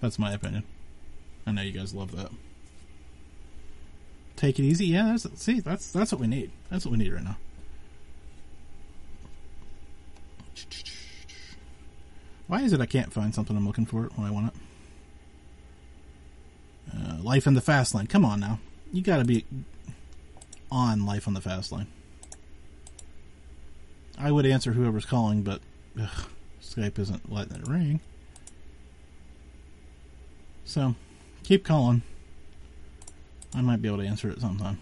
That's my opinion. I know you guys love that. Take it easy. Yeah, that's, see, that's that's what we need. That's what we need right now. Why is it I can't find something I'm looking for when I want it? Uh, life in the fast lane. Come on now. You gotta be on life on the fast lane. I would answer whoever's calling, but ugh, Skype isn't letting it ring. So, keep calling. I might be able to answer it sometime.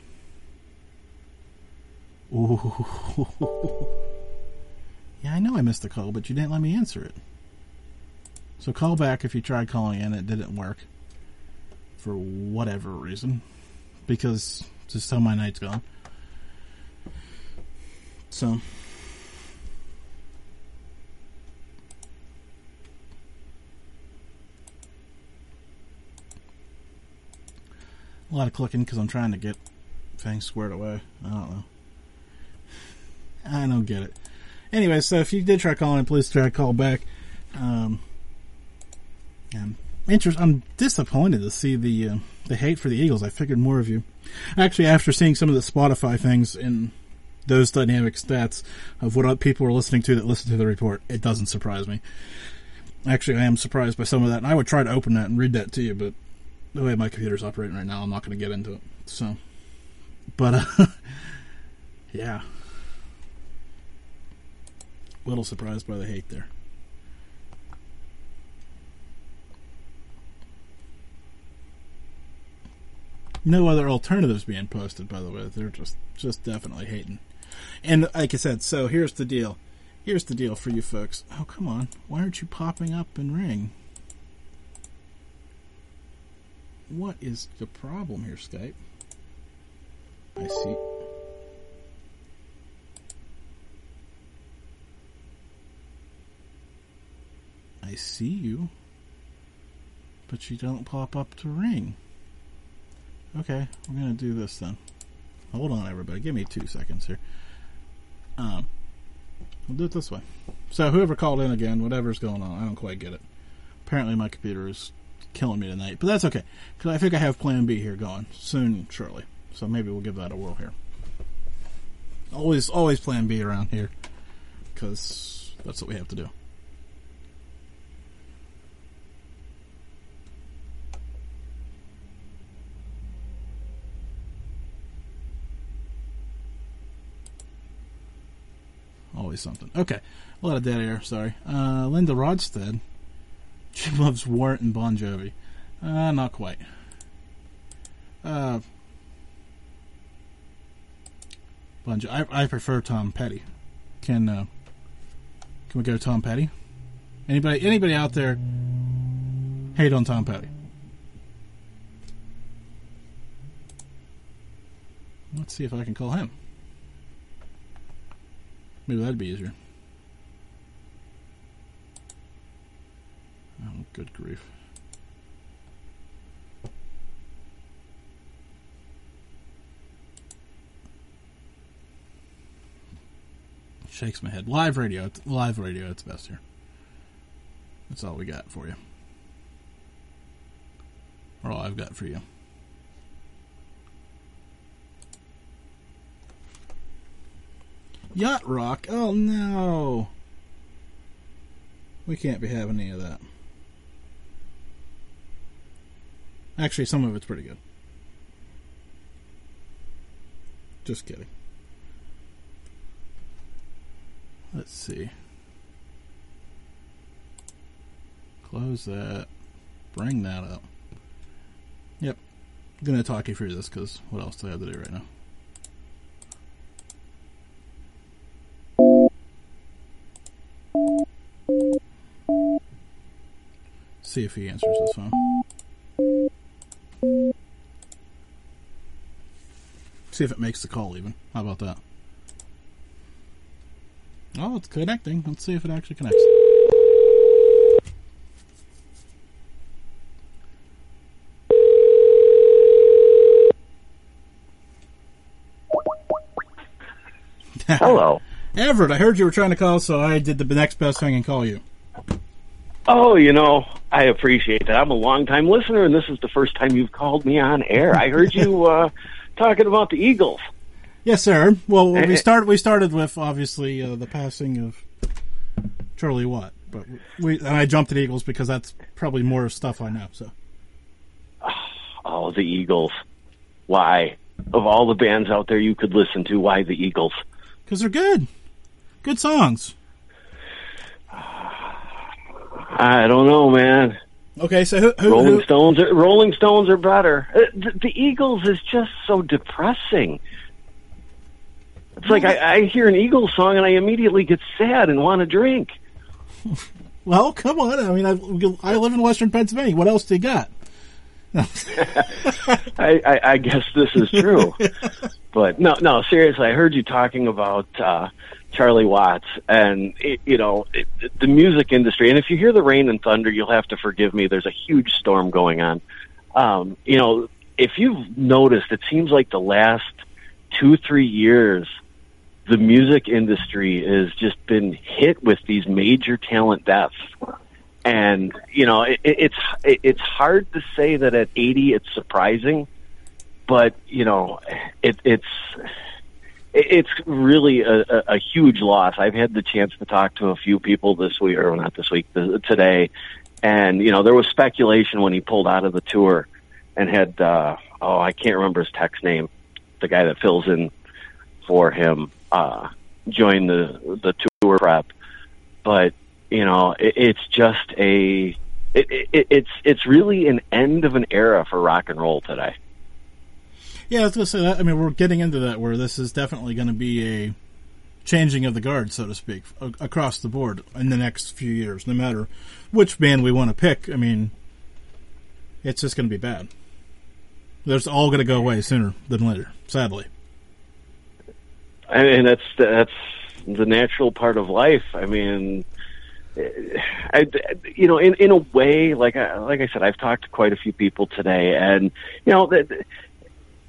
Ooh. yeah, I know I missed the call, but you didn't let me answer it. So call back if you tried calling in, it didn't work. For whatever reason. Because just how my night's gone. So. A lot of clicking because I'm trying to get things squared away. I don't know. I don't get it. Anyway, so if you did try calling, please try to call back. Um, I'm interest. I'm disappointed to see the uh, the hate for the Eagles. I figured more of you. Actually, after seeing some of the Spotify things in those dynamic stats of what people are listening to that listen to the report, it doesn't surprise me. Actually, I am surprised by some of that, and I would try to open that and read that to you, but the way my computer's operating right now, I'm not going to get into it. So, but uh, yeah, little surprised by the hate there. No other alternatives being posted. By the way, they're just just definitely hating. And like I said, so here's the deal. Here's the deal for you folks. Oh come on, why aren't you popping up in Ring? What is the problem here, Skype? I see. I see you, but you don't pop up to ring. Okay, we're gonna do this then. Hold on, everybody. Give me two seconds here. Um, we'll do it this way. So whoever called in again, whatever's going on, I don't quite get it. Apparently, my computer is killing me tonight, but that's okay because I think I have Plan B here going soon, shortly. So maybe we'll give that a whirl here. Always, always Plan B around here because that's what we have to do. Always something. Okay, a lot of dead air. Sorry. Uh, Linda Rodstead. She loves Warrant and Bon Jovi. Uh, not quite. Uh, Bon jo- I, I prefer Tom Petty. Can uh, can we go to Tom Petty? Anybody anybody out there hate on Tom Petty? Let's see if I can call him. Maybe that'd be easier. Oh, good grief. Shakes my head. Live radio. Live radio. It's best here. That's all we got for you. Or all I've got for you. Yacht Rock? Oh no. We can't be having any of that. Actually, some of it's pretty good. Just kidding. Let's see. Close that. Bring that up. Yep. I'm gonna talk you through this because what else do I have to do right now? See if he answers this phone. See if it makes the call even. How about that? Oh, it's connecting. Let's see if it actually connects. Hello. Everett, I heard you were trying to call, so I did the next best thing and call you. Oh, you know, I appreciate that. I'm a long-time listener, and this is the first time you've called me on air. I heard you uh, talking about the Eagles. Yes, sir. Well, we started. We started with obviously uh, the passing of Charlie Watt, but we and I jumped at Eagles because that's probably more stuff I know. So, Oh, the Eagles. Why? Of all the bands out there you could listen to, why the Eagles? because they're good, good songs. I don't know, man. Okay, so who, who, Rolling who Stones are Rolling Stones are better. Uh, The, the Eagles is just so depressing. It's like I, I hear an Eagles song and I immediately get sad and want to drink. Well, come on. I mean, I, I live in Western Pennsylvania. What else do you got? I, I, I guess this is true. but no, no, seriously, I heard you talking about uh, Charlie Watts and it, you know it, the music industry. And if you hear the rain and thunder, you'll have to forgive me. There's a huge storm going on. Um, you know, if you've noticed, it seems like the last two, three years, the music industry has just been hit with these major talent deaths and you know it, it, it's it's hard to say that at 80 it's surprising but you know it, it's it, it's really a, a, a huge loss. I've had the chance to talk to a few people this week or not this week today. And you know there was speculation when he pulled out of the tour and had uh oh i can't remember his text name the guy that fills in for him uh join the the tour prep but you know, it, it's just a it, it, it's it's really an end of an era for rock and roll today. Yeah, I was going to say that. I mean, we're getting into that where this is definitely going to be a changing of the guard, so to speak, a- across the board in the next few years. No matter which band we want to pick, I mean, it's just going to be bad. There's all going to go away sooner than later, sadly. and, and that's that's the natural part of life. I mean, I, you know, in in a way, like I, like I said, I've talked to quite a few people today, and you know,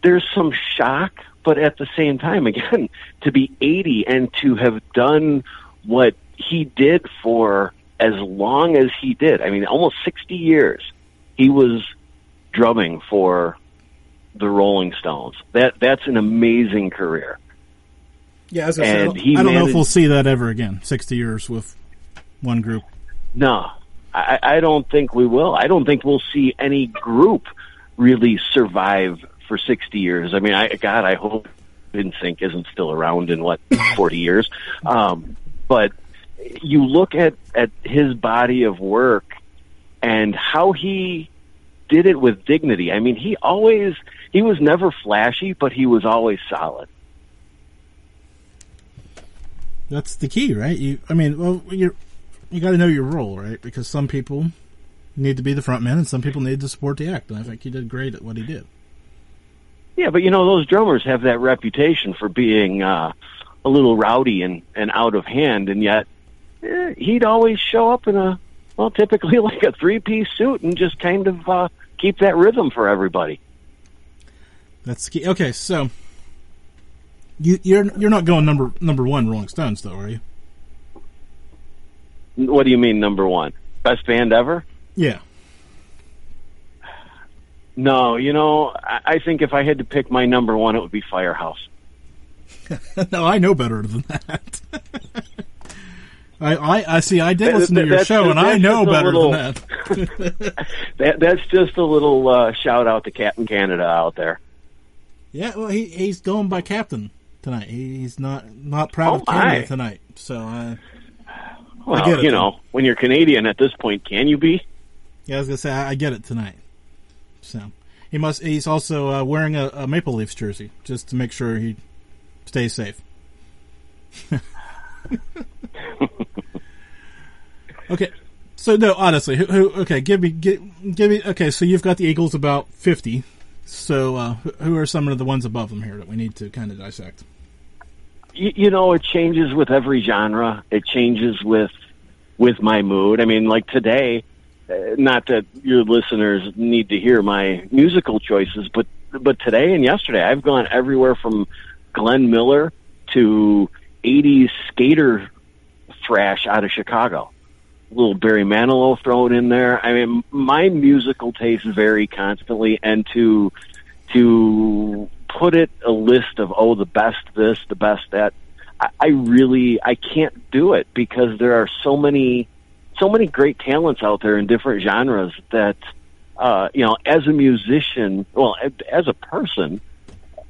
there's some shock, but at the same time, again, to be 80 and to have done what he did for as long as he did, I mean, almost 60 years, he was drumming for the Rolling Stones. That that's an amazing career. Yeah, as I said, I don't, I don't know if we'll see that ever again. Sixty years with one group. No, I, I don't think we will. I don't think we'll see any group really survive for 60 years. I mean, I, God, I hope NSYNC isn't still around in what 40 years. Um, but you look at at his body of work and how he did it with dignity. I mean, he always he was never flashy, but he was always solid. That's the key, right? You, I mean, well, you you got to know your role, right? Because some people need to be the front man, and some people need to support the act. And I think he did great at what he did. Yeah, but you know those drummers have that reputation for being uh, a little rowdy and, and out of hand, and yet eh, he'd always show up in a well, typically like a three piece suit and just kind of uh, keep that rhythm for everybody. That's key. Okay, so you you're you're not going number number one Rolling Stones though, are you? What do you mean, number one? Best band ever? Yeah. No, you know, I, I think if I had to pick my number one, it would be Firehouse. no, I know better than that. I, I I see. I did That- listen to that- your show, and I know better little- than that. That that's just a little uh, shout out to Captain Canada out there. Yeah, well, he he's going by captain tonight. He, he's not not proud Oh, of Canada my. tonight. So uh, Well, get it, you know, when you're Canadian at this point, can you be? yeah, I was gonna say I, I get it tonight. So he must. He's also uh, wearing a, a Maple Leafs jersey just to make sure he stays safe. okay, so no, honestly, who, who? Okay, give me, give, give me. Okay, so you've got the Eagles about fifty. So uh, who- are some of the ones above them here that we need to kind of dissect? you, you know it changes with every genre it changes with with my mood i mean like today Uh, not that your listeners need to hear my musical choices but but today and yesterday i've gone everywhere from glenn miller to 80s skater thrash out of chicago. A little barry manilow thrown in there. I mean my musical tastes vary constantly and to to put it a list of oh the best this the best that I, I really I can't do it because there are so many so many great talents out there in different genres that uh, you know as a musician well as a person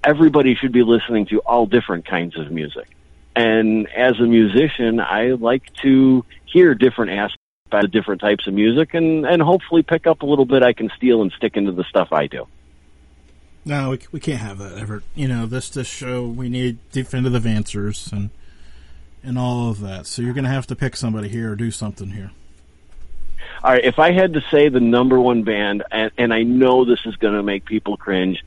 everybody should be listening to all different kinds of music and as a musician I like to hear different aspects of different types of music and and hopefully pick up a little bit I can steal and stick into the stuff I do. No, we, we can't have that ever. You know, this this show we need definitive answers and and all of that. So you're going to have to pick somebody here or do something here. All right, if I had to say the number one band, and, and I know this is going to make people cringe,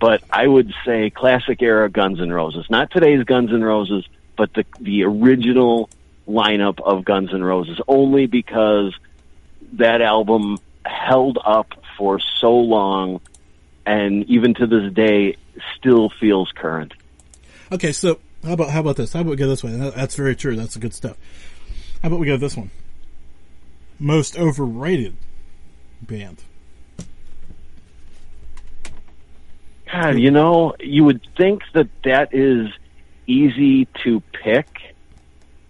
but I would say classic era Guns N' Roses. Not today's Guns N' Roses, but the the original lineup of Guns N' Roses. Only because that album held up for so long, and even to this day, still feels current. Okay, so how about how about this? How about we go this way? That's very true. That's good stuff. How about we go this one? Most overrated band. God, you know, you would think that that is easy to pick.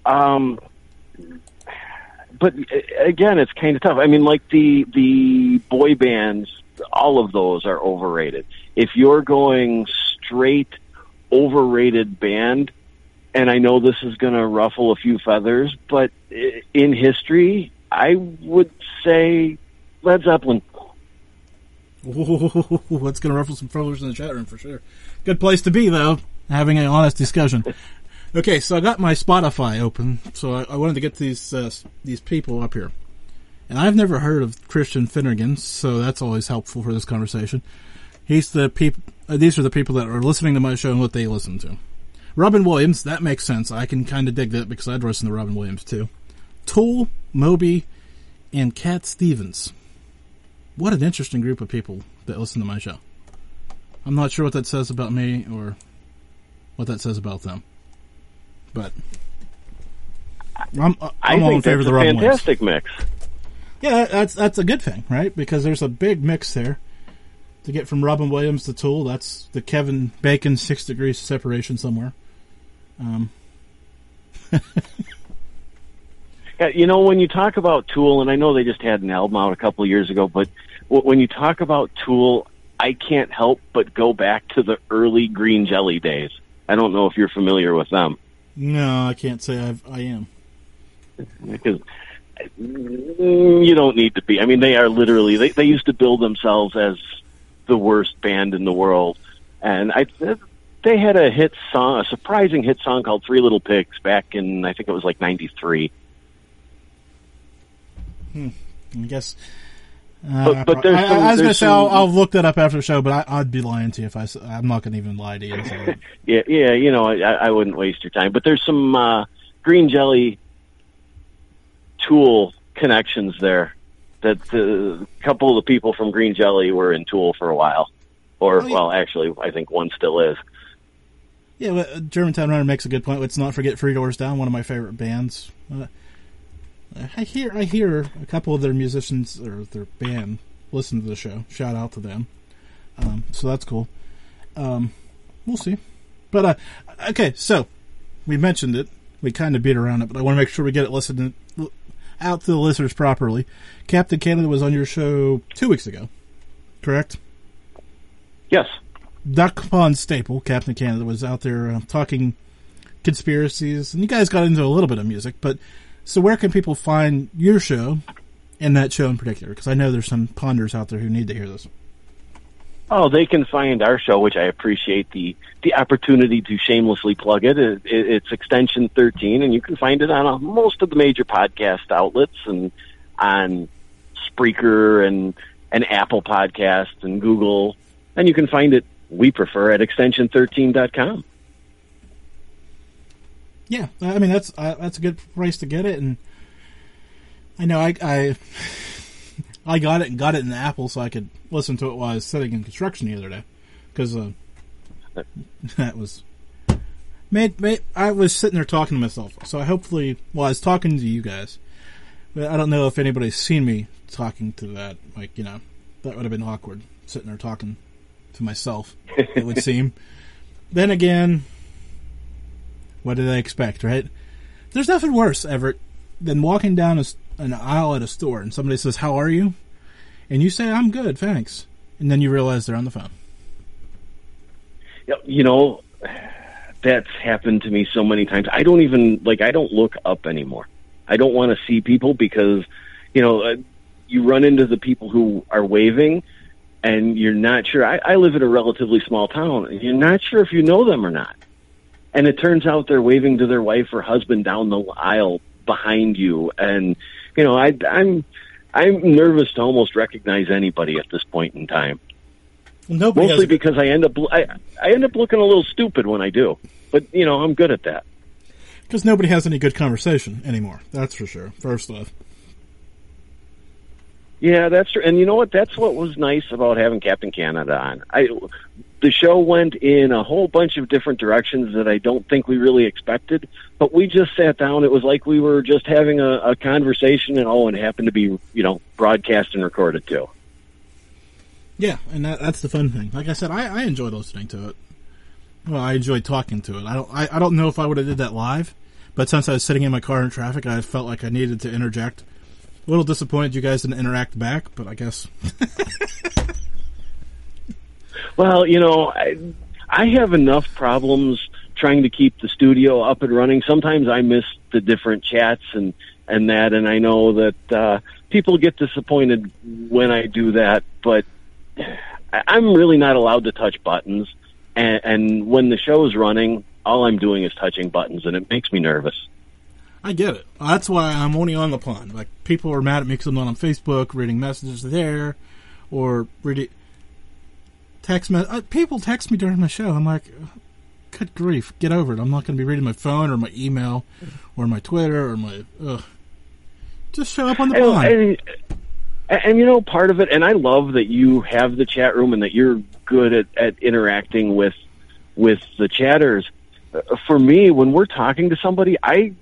Um, but uh, again, it's kind of tough. I mean, like the the boy bands, all of those are overrated. If you're going straight overrated band, and I know this is going to ruffle a few feathers, but in history, I would say Led Zeppelin. Ooh, that's going to ruffle some feathers in the chat room for sure. Good place to be, though, having an honest discussion. Okay, so I got my Spotify open, so I, I wanted to get these uh, these people up here. And I've never heard of Christian Finnegan, so that's always helpful for this conversation. He's the people. Uh, these are the people that are listening to my show and what they listen to. Robin Williams, that makes sense. I can kind of dig that because I'd listen to Robin Williams too. Tool, Moby, and Cat Stevens. What an interesting group of people that listen to my show. I'm not sure what that says about me or what that says about them, but I'm, I'm I all in think favor of the a Robin Williams. fantastic mix. Yeah, that's that's a good thing, right? Because there's a big mix there. To get from Robin Williams to Tool, that's the Kevin Bacon six degrees separation somewhere. Um, Yeah, you know, when you talk about Tool, and I know they just had an album out a couple of years ago, but when you talk about Tool, I can't help but go back to the early Green Jelly days. I don't know if you're familiar with them no, I can't say I've, I am. because mm, you don't need to be. I mean, they are literally they they used to build themselves as the worst band in the world, and I they had a hit song, a surprising hit song called Three Little Pigs back in I think it was like '93. Hmm. I guess. Uh, But- but there's I, some- I was going to say I'll, I'll look that up after the show, but I, I'd be lying to you if I. I'm not going to even lie to you. that. Yeah, yeah, you know, I, I wouldn't waste your time. But there's some uh, green jelly tool connections there. That the couple of the people from Green Jelly were in Tool for a while, or Oh, yeah. well, actually, I think one still is. Yeah, well, uh, Germantown Runner makes a good point. Let's not forget Three Doors Down, one of my favorite bands. Uh, I hear I hear a couple of their musicians or their band listen to the show. Shout out to them. Um, so that's cool. Um, we'll see. But uh, okay, so we mentioned it. We kind of beat around it, but I want to make sure we get it listened out to the listeners properly. Captain Canada was on your show two weeks ago, correct? Yes. Duck Pond Staple, Captain Canada, was out there uh, talking conspiracies, and you guys got into a little bit of music. But so, where can people find your show and that show in particular? Because I know there's some ponders out there who need to hear this. Oh, they can find our show, which I appreciate the the opportunity to shamelessly plug it. it, it it's extension thirteen, and you can find it on uh, most of the major podcast outlets and on Spreaker and and Apple Podcasts and Google, and you can find it. We prefer at extension13.com. Yeah, I mean that's uh, that's a good price to get it, and I know I I, I got it and got it in the Apple so I could listen to it while I was sitting in construction the other day because uh, that was made, made I was sitting there talking to myself. So I hopefully while I was talking to you guys, but I don't know if anybody's seen me talking to that. Like you know, that would have been awkward sitting there talking to myself. It would seem. Then again, what did I expect, right? There's nothing worse, Everett, than walking down a an aisle at a store and somebody says, "How are you?" and you say, "I'm good, thanks," and then you realize they're on the phone. You know, that's happened to me so many times. I don't even like. I don't look up anymore. I don't want to see people because, you know, uh, you run into the people who are waving, and you're not sure. I, I live in a relatively small town, and you're not sure if you know them or not. And it turns out they're waving to their wife or husband down the aisle behind you, and you know, I, I'm I'm nervous to almost recognize anybody at this point in time. Nobody Mostly has, because I end up I, I end up looking a little stupid when I do, but you know I'm good at that. because nobody has any good conversation anymore. That's for sure. First off, Yeah, that's true. And you know what? That's what was nice about having Captain Canada on. I the show went in a whole bunch of different directions that I don't think we really expected, but we just sat down. It was like we were just having a, a conversation, and oh, and it happened to be you know broadcast and recorded too. yeah, and that, that's the fun thing. Like I said, I, I enjoyed listening to it. Well, I enjoyed talking to it. I don't. I, I don't know if I would have did that live, but since I was sitting in my car in traffic, I felt like I needed to interject. A little disappointed you guys didn't interact back, but I guess Well, you know, I, I have enough problems trying to keep the studio up and running. Sometimes I miss the different chats and and that, and I know that uh, people get disappointed when I do that. But I'm really not allowed to touch buttons, and, and when the show's running, all I'm doing is touching buttons, and it makes me nervous. I get it. That's why I'm only on the pond. Like people are mad at me because I'm not on Facebook, reading messages there, or reading text. Me- uh, people text me during the show. I'm like, good grief, get over it. I'm not going to be reading my phone or my email or my Twitter or my. Ugh. Just show up on the And, pond. and, and, and, you know, part of it, and I love that you have the chat room and that you're good at, at interacting with with the chatters. Uh, For me, when we're talking to somebody, I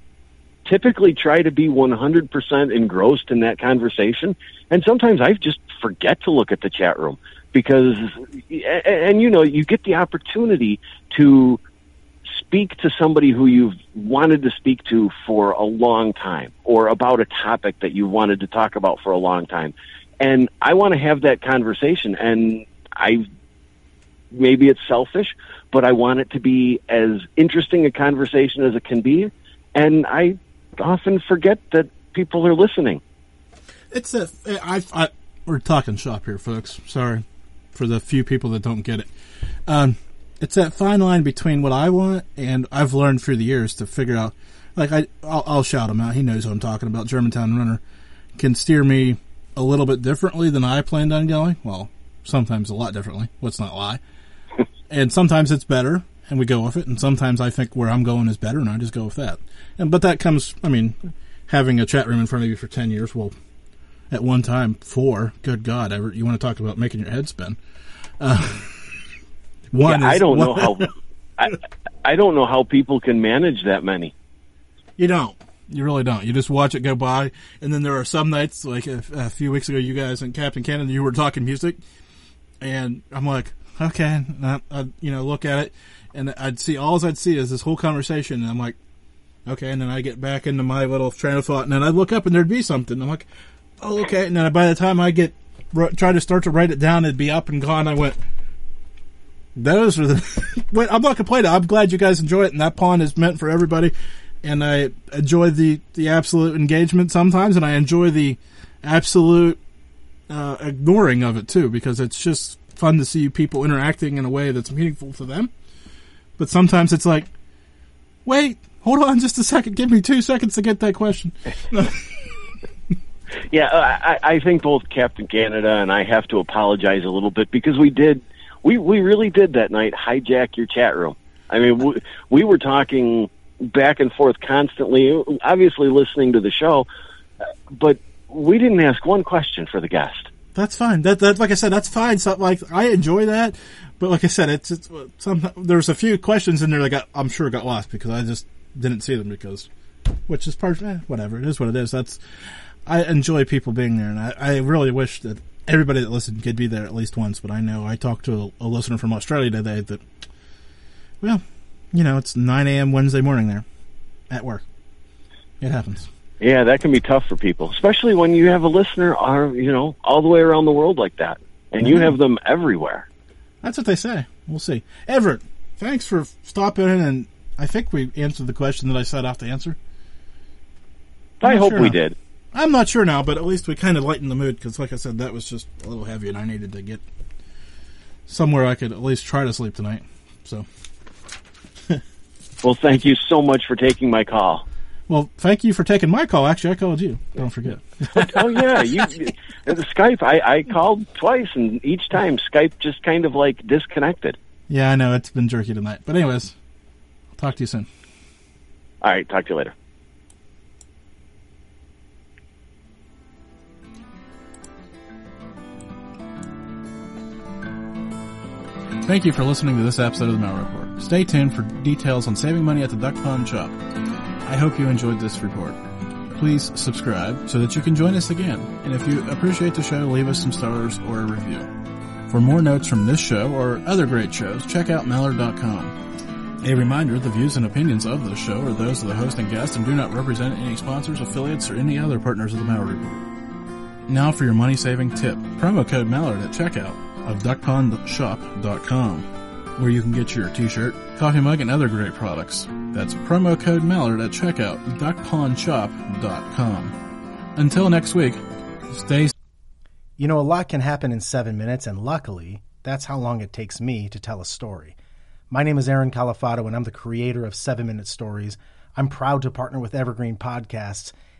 typically try to be 100% engrossed in that conversation, and sometimes I've just forget to look at the chat room because, and, you know, you get the opportunity to speak to somebody who you've wanted to speak to for a long time or about a topic that you wanted to talk about for a long time. And I want to have that conversation and I maybe it's selfish, but I want it to be as interesting a conversation as it can be. And I often forget that people are listening. It's a. I, I, we're talking shop here, folks. Sorry for the few people that don't get it. Um, it's that fine line between what I want and I've learned through the years to figure out. Like I, I'll, I'll shout him out. He knows what I'm talking about. Germantown Runner can steer me a little bit differently than I planned on going. Well, sometimes a lot differently. Let's not lie. and sometimes it's better, and we go with it. And sometimes I think where I'm going is better, and I just go with that. And but that comes. I mean, having a chat room in front of you for ten years. Well, at one time, four. Good God! Ever you want to talk about making your head spin? Uh, one. Yeah, is- I don't know how I I don't know how people can manage that many. You don't. You really don't. You just watch it go by, and then there are some nights, like a, a few weeks ago, you guys and Captain Cannon, you were talking music, and I'm like, okay, I, I, you know, look at it, and I'd see all I'd see is this whole conversation, and I'm like, okay, and then I get back into my little train of thought, and then I'd look up and there'd be something. I'm like, oh, okay, and then by the time I get try to start to write it down, it'd be up and gone. I went. Those are the. Wait, I'm not complaining. I'm glad you guys enjoy it, and that pond is meant for everybody. And I enjoy the the absolute engagement sometimes, and I enjoy the absolute uh, ignoring of it too, because it's just fun to see people interacting in a way that's meaningful to them. But sometimes it's like, wait, hold on just a second. Give me two seconds to get that question. Yeah, I, I think both Captain Canada and I have to apologize a little bit because we did, we we really did that night hijack your chat room. I mean, we, we were talking back and forth constantly, obviously listening to the show, but we didn't ask one question for the guest. That's fine. That that like I said, that's fine. So like I enjoy that, but like I said, it's, it's some there's a few questions in there that got I'm sure got lost because I just didn't see them because, which is part eh, whatever it is what it is. That's I enjoy people being there, and I, I really wish that everybody that listened could be there at least once. But I know I talked to a, a listener from Australia today that, well, you know, it's 9 a.m. Wednesday morning there at work. It happens. Yeah, that can be tough for people, especially when you have a listener, are you know, all the way around the world like that, and you Mhm. have them everywhere. That's what they say. We'll see. Everett, thanks for stopping in, and I think we answered the question that I set off to answer. I'm I hope sure we now. did. I'm not sure now, but at least we kind of lightened the mood because, like I said, that was just a little heavy, and I needed to get somewhere I could at least try to sleep tonight. So, Well, thank you so much for taking my call. well, thank you for taking my call. Actually, I called you. Don't forget. oh yeah, you Skype. I, I called twice, and each time Skype just kind of like disconnected. Yeah, I know it's been jerky tonight, but anyways, I'll talk to you soon. All right, talk to you later. Thank you for listening to this episode of the Mallard Report. Stay tuned for details on saving money at the Duck Pond Shop. I hope you enjoyed this report. Please subscribe so that you can join us again. And if you appreciate the show, leave us some stars or a review. For more notes from this show or other great shows, check out Mallard.com. A reminder, the views and opinions of this show are those of the host and guest and do not represent any sponsors, affiliates, or any other partners of the Mallard Report. Now for your money saving tip. Promo code Mallard at checkout of duckpondshop.com where you can get your t-shirt, coffee mug, and other great products. That's promo code Mallard at checkout, duckpondshop.com. Until next week, stay You know, a lot can happen in seven minutes, and luckily, that's how long it takes me to tell a story. My name is Aaron Califano, and I'm the creator of Seven Minute Stories. I'm proud to partner with Evergreen Podcasts,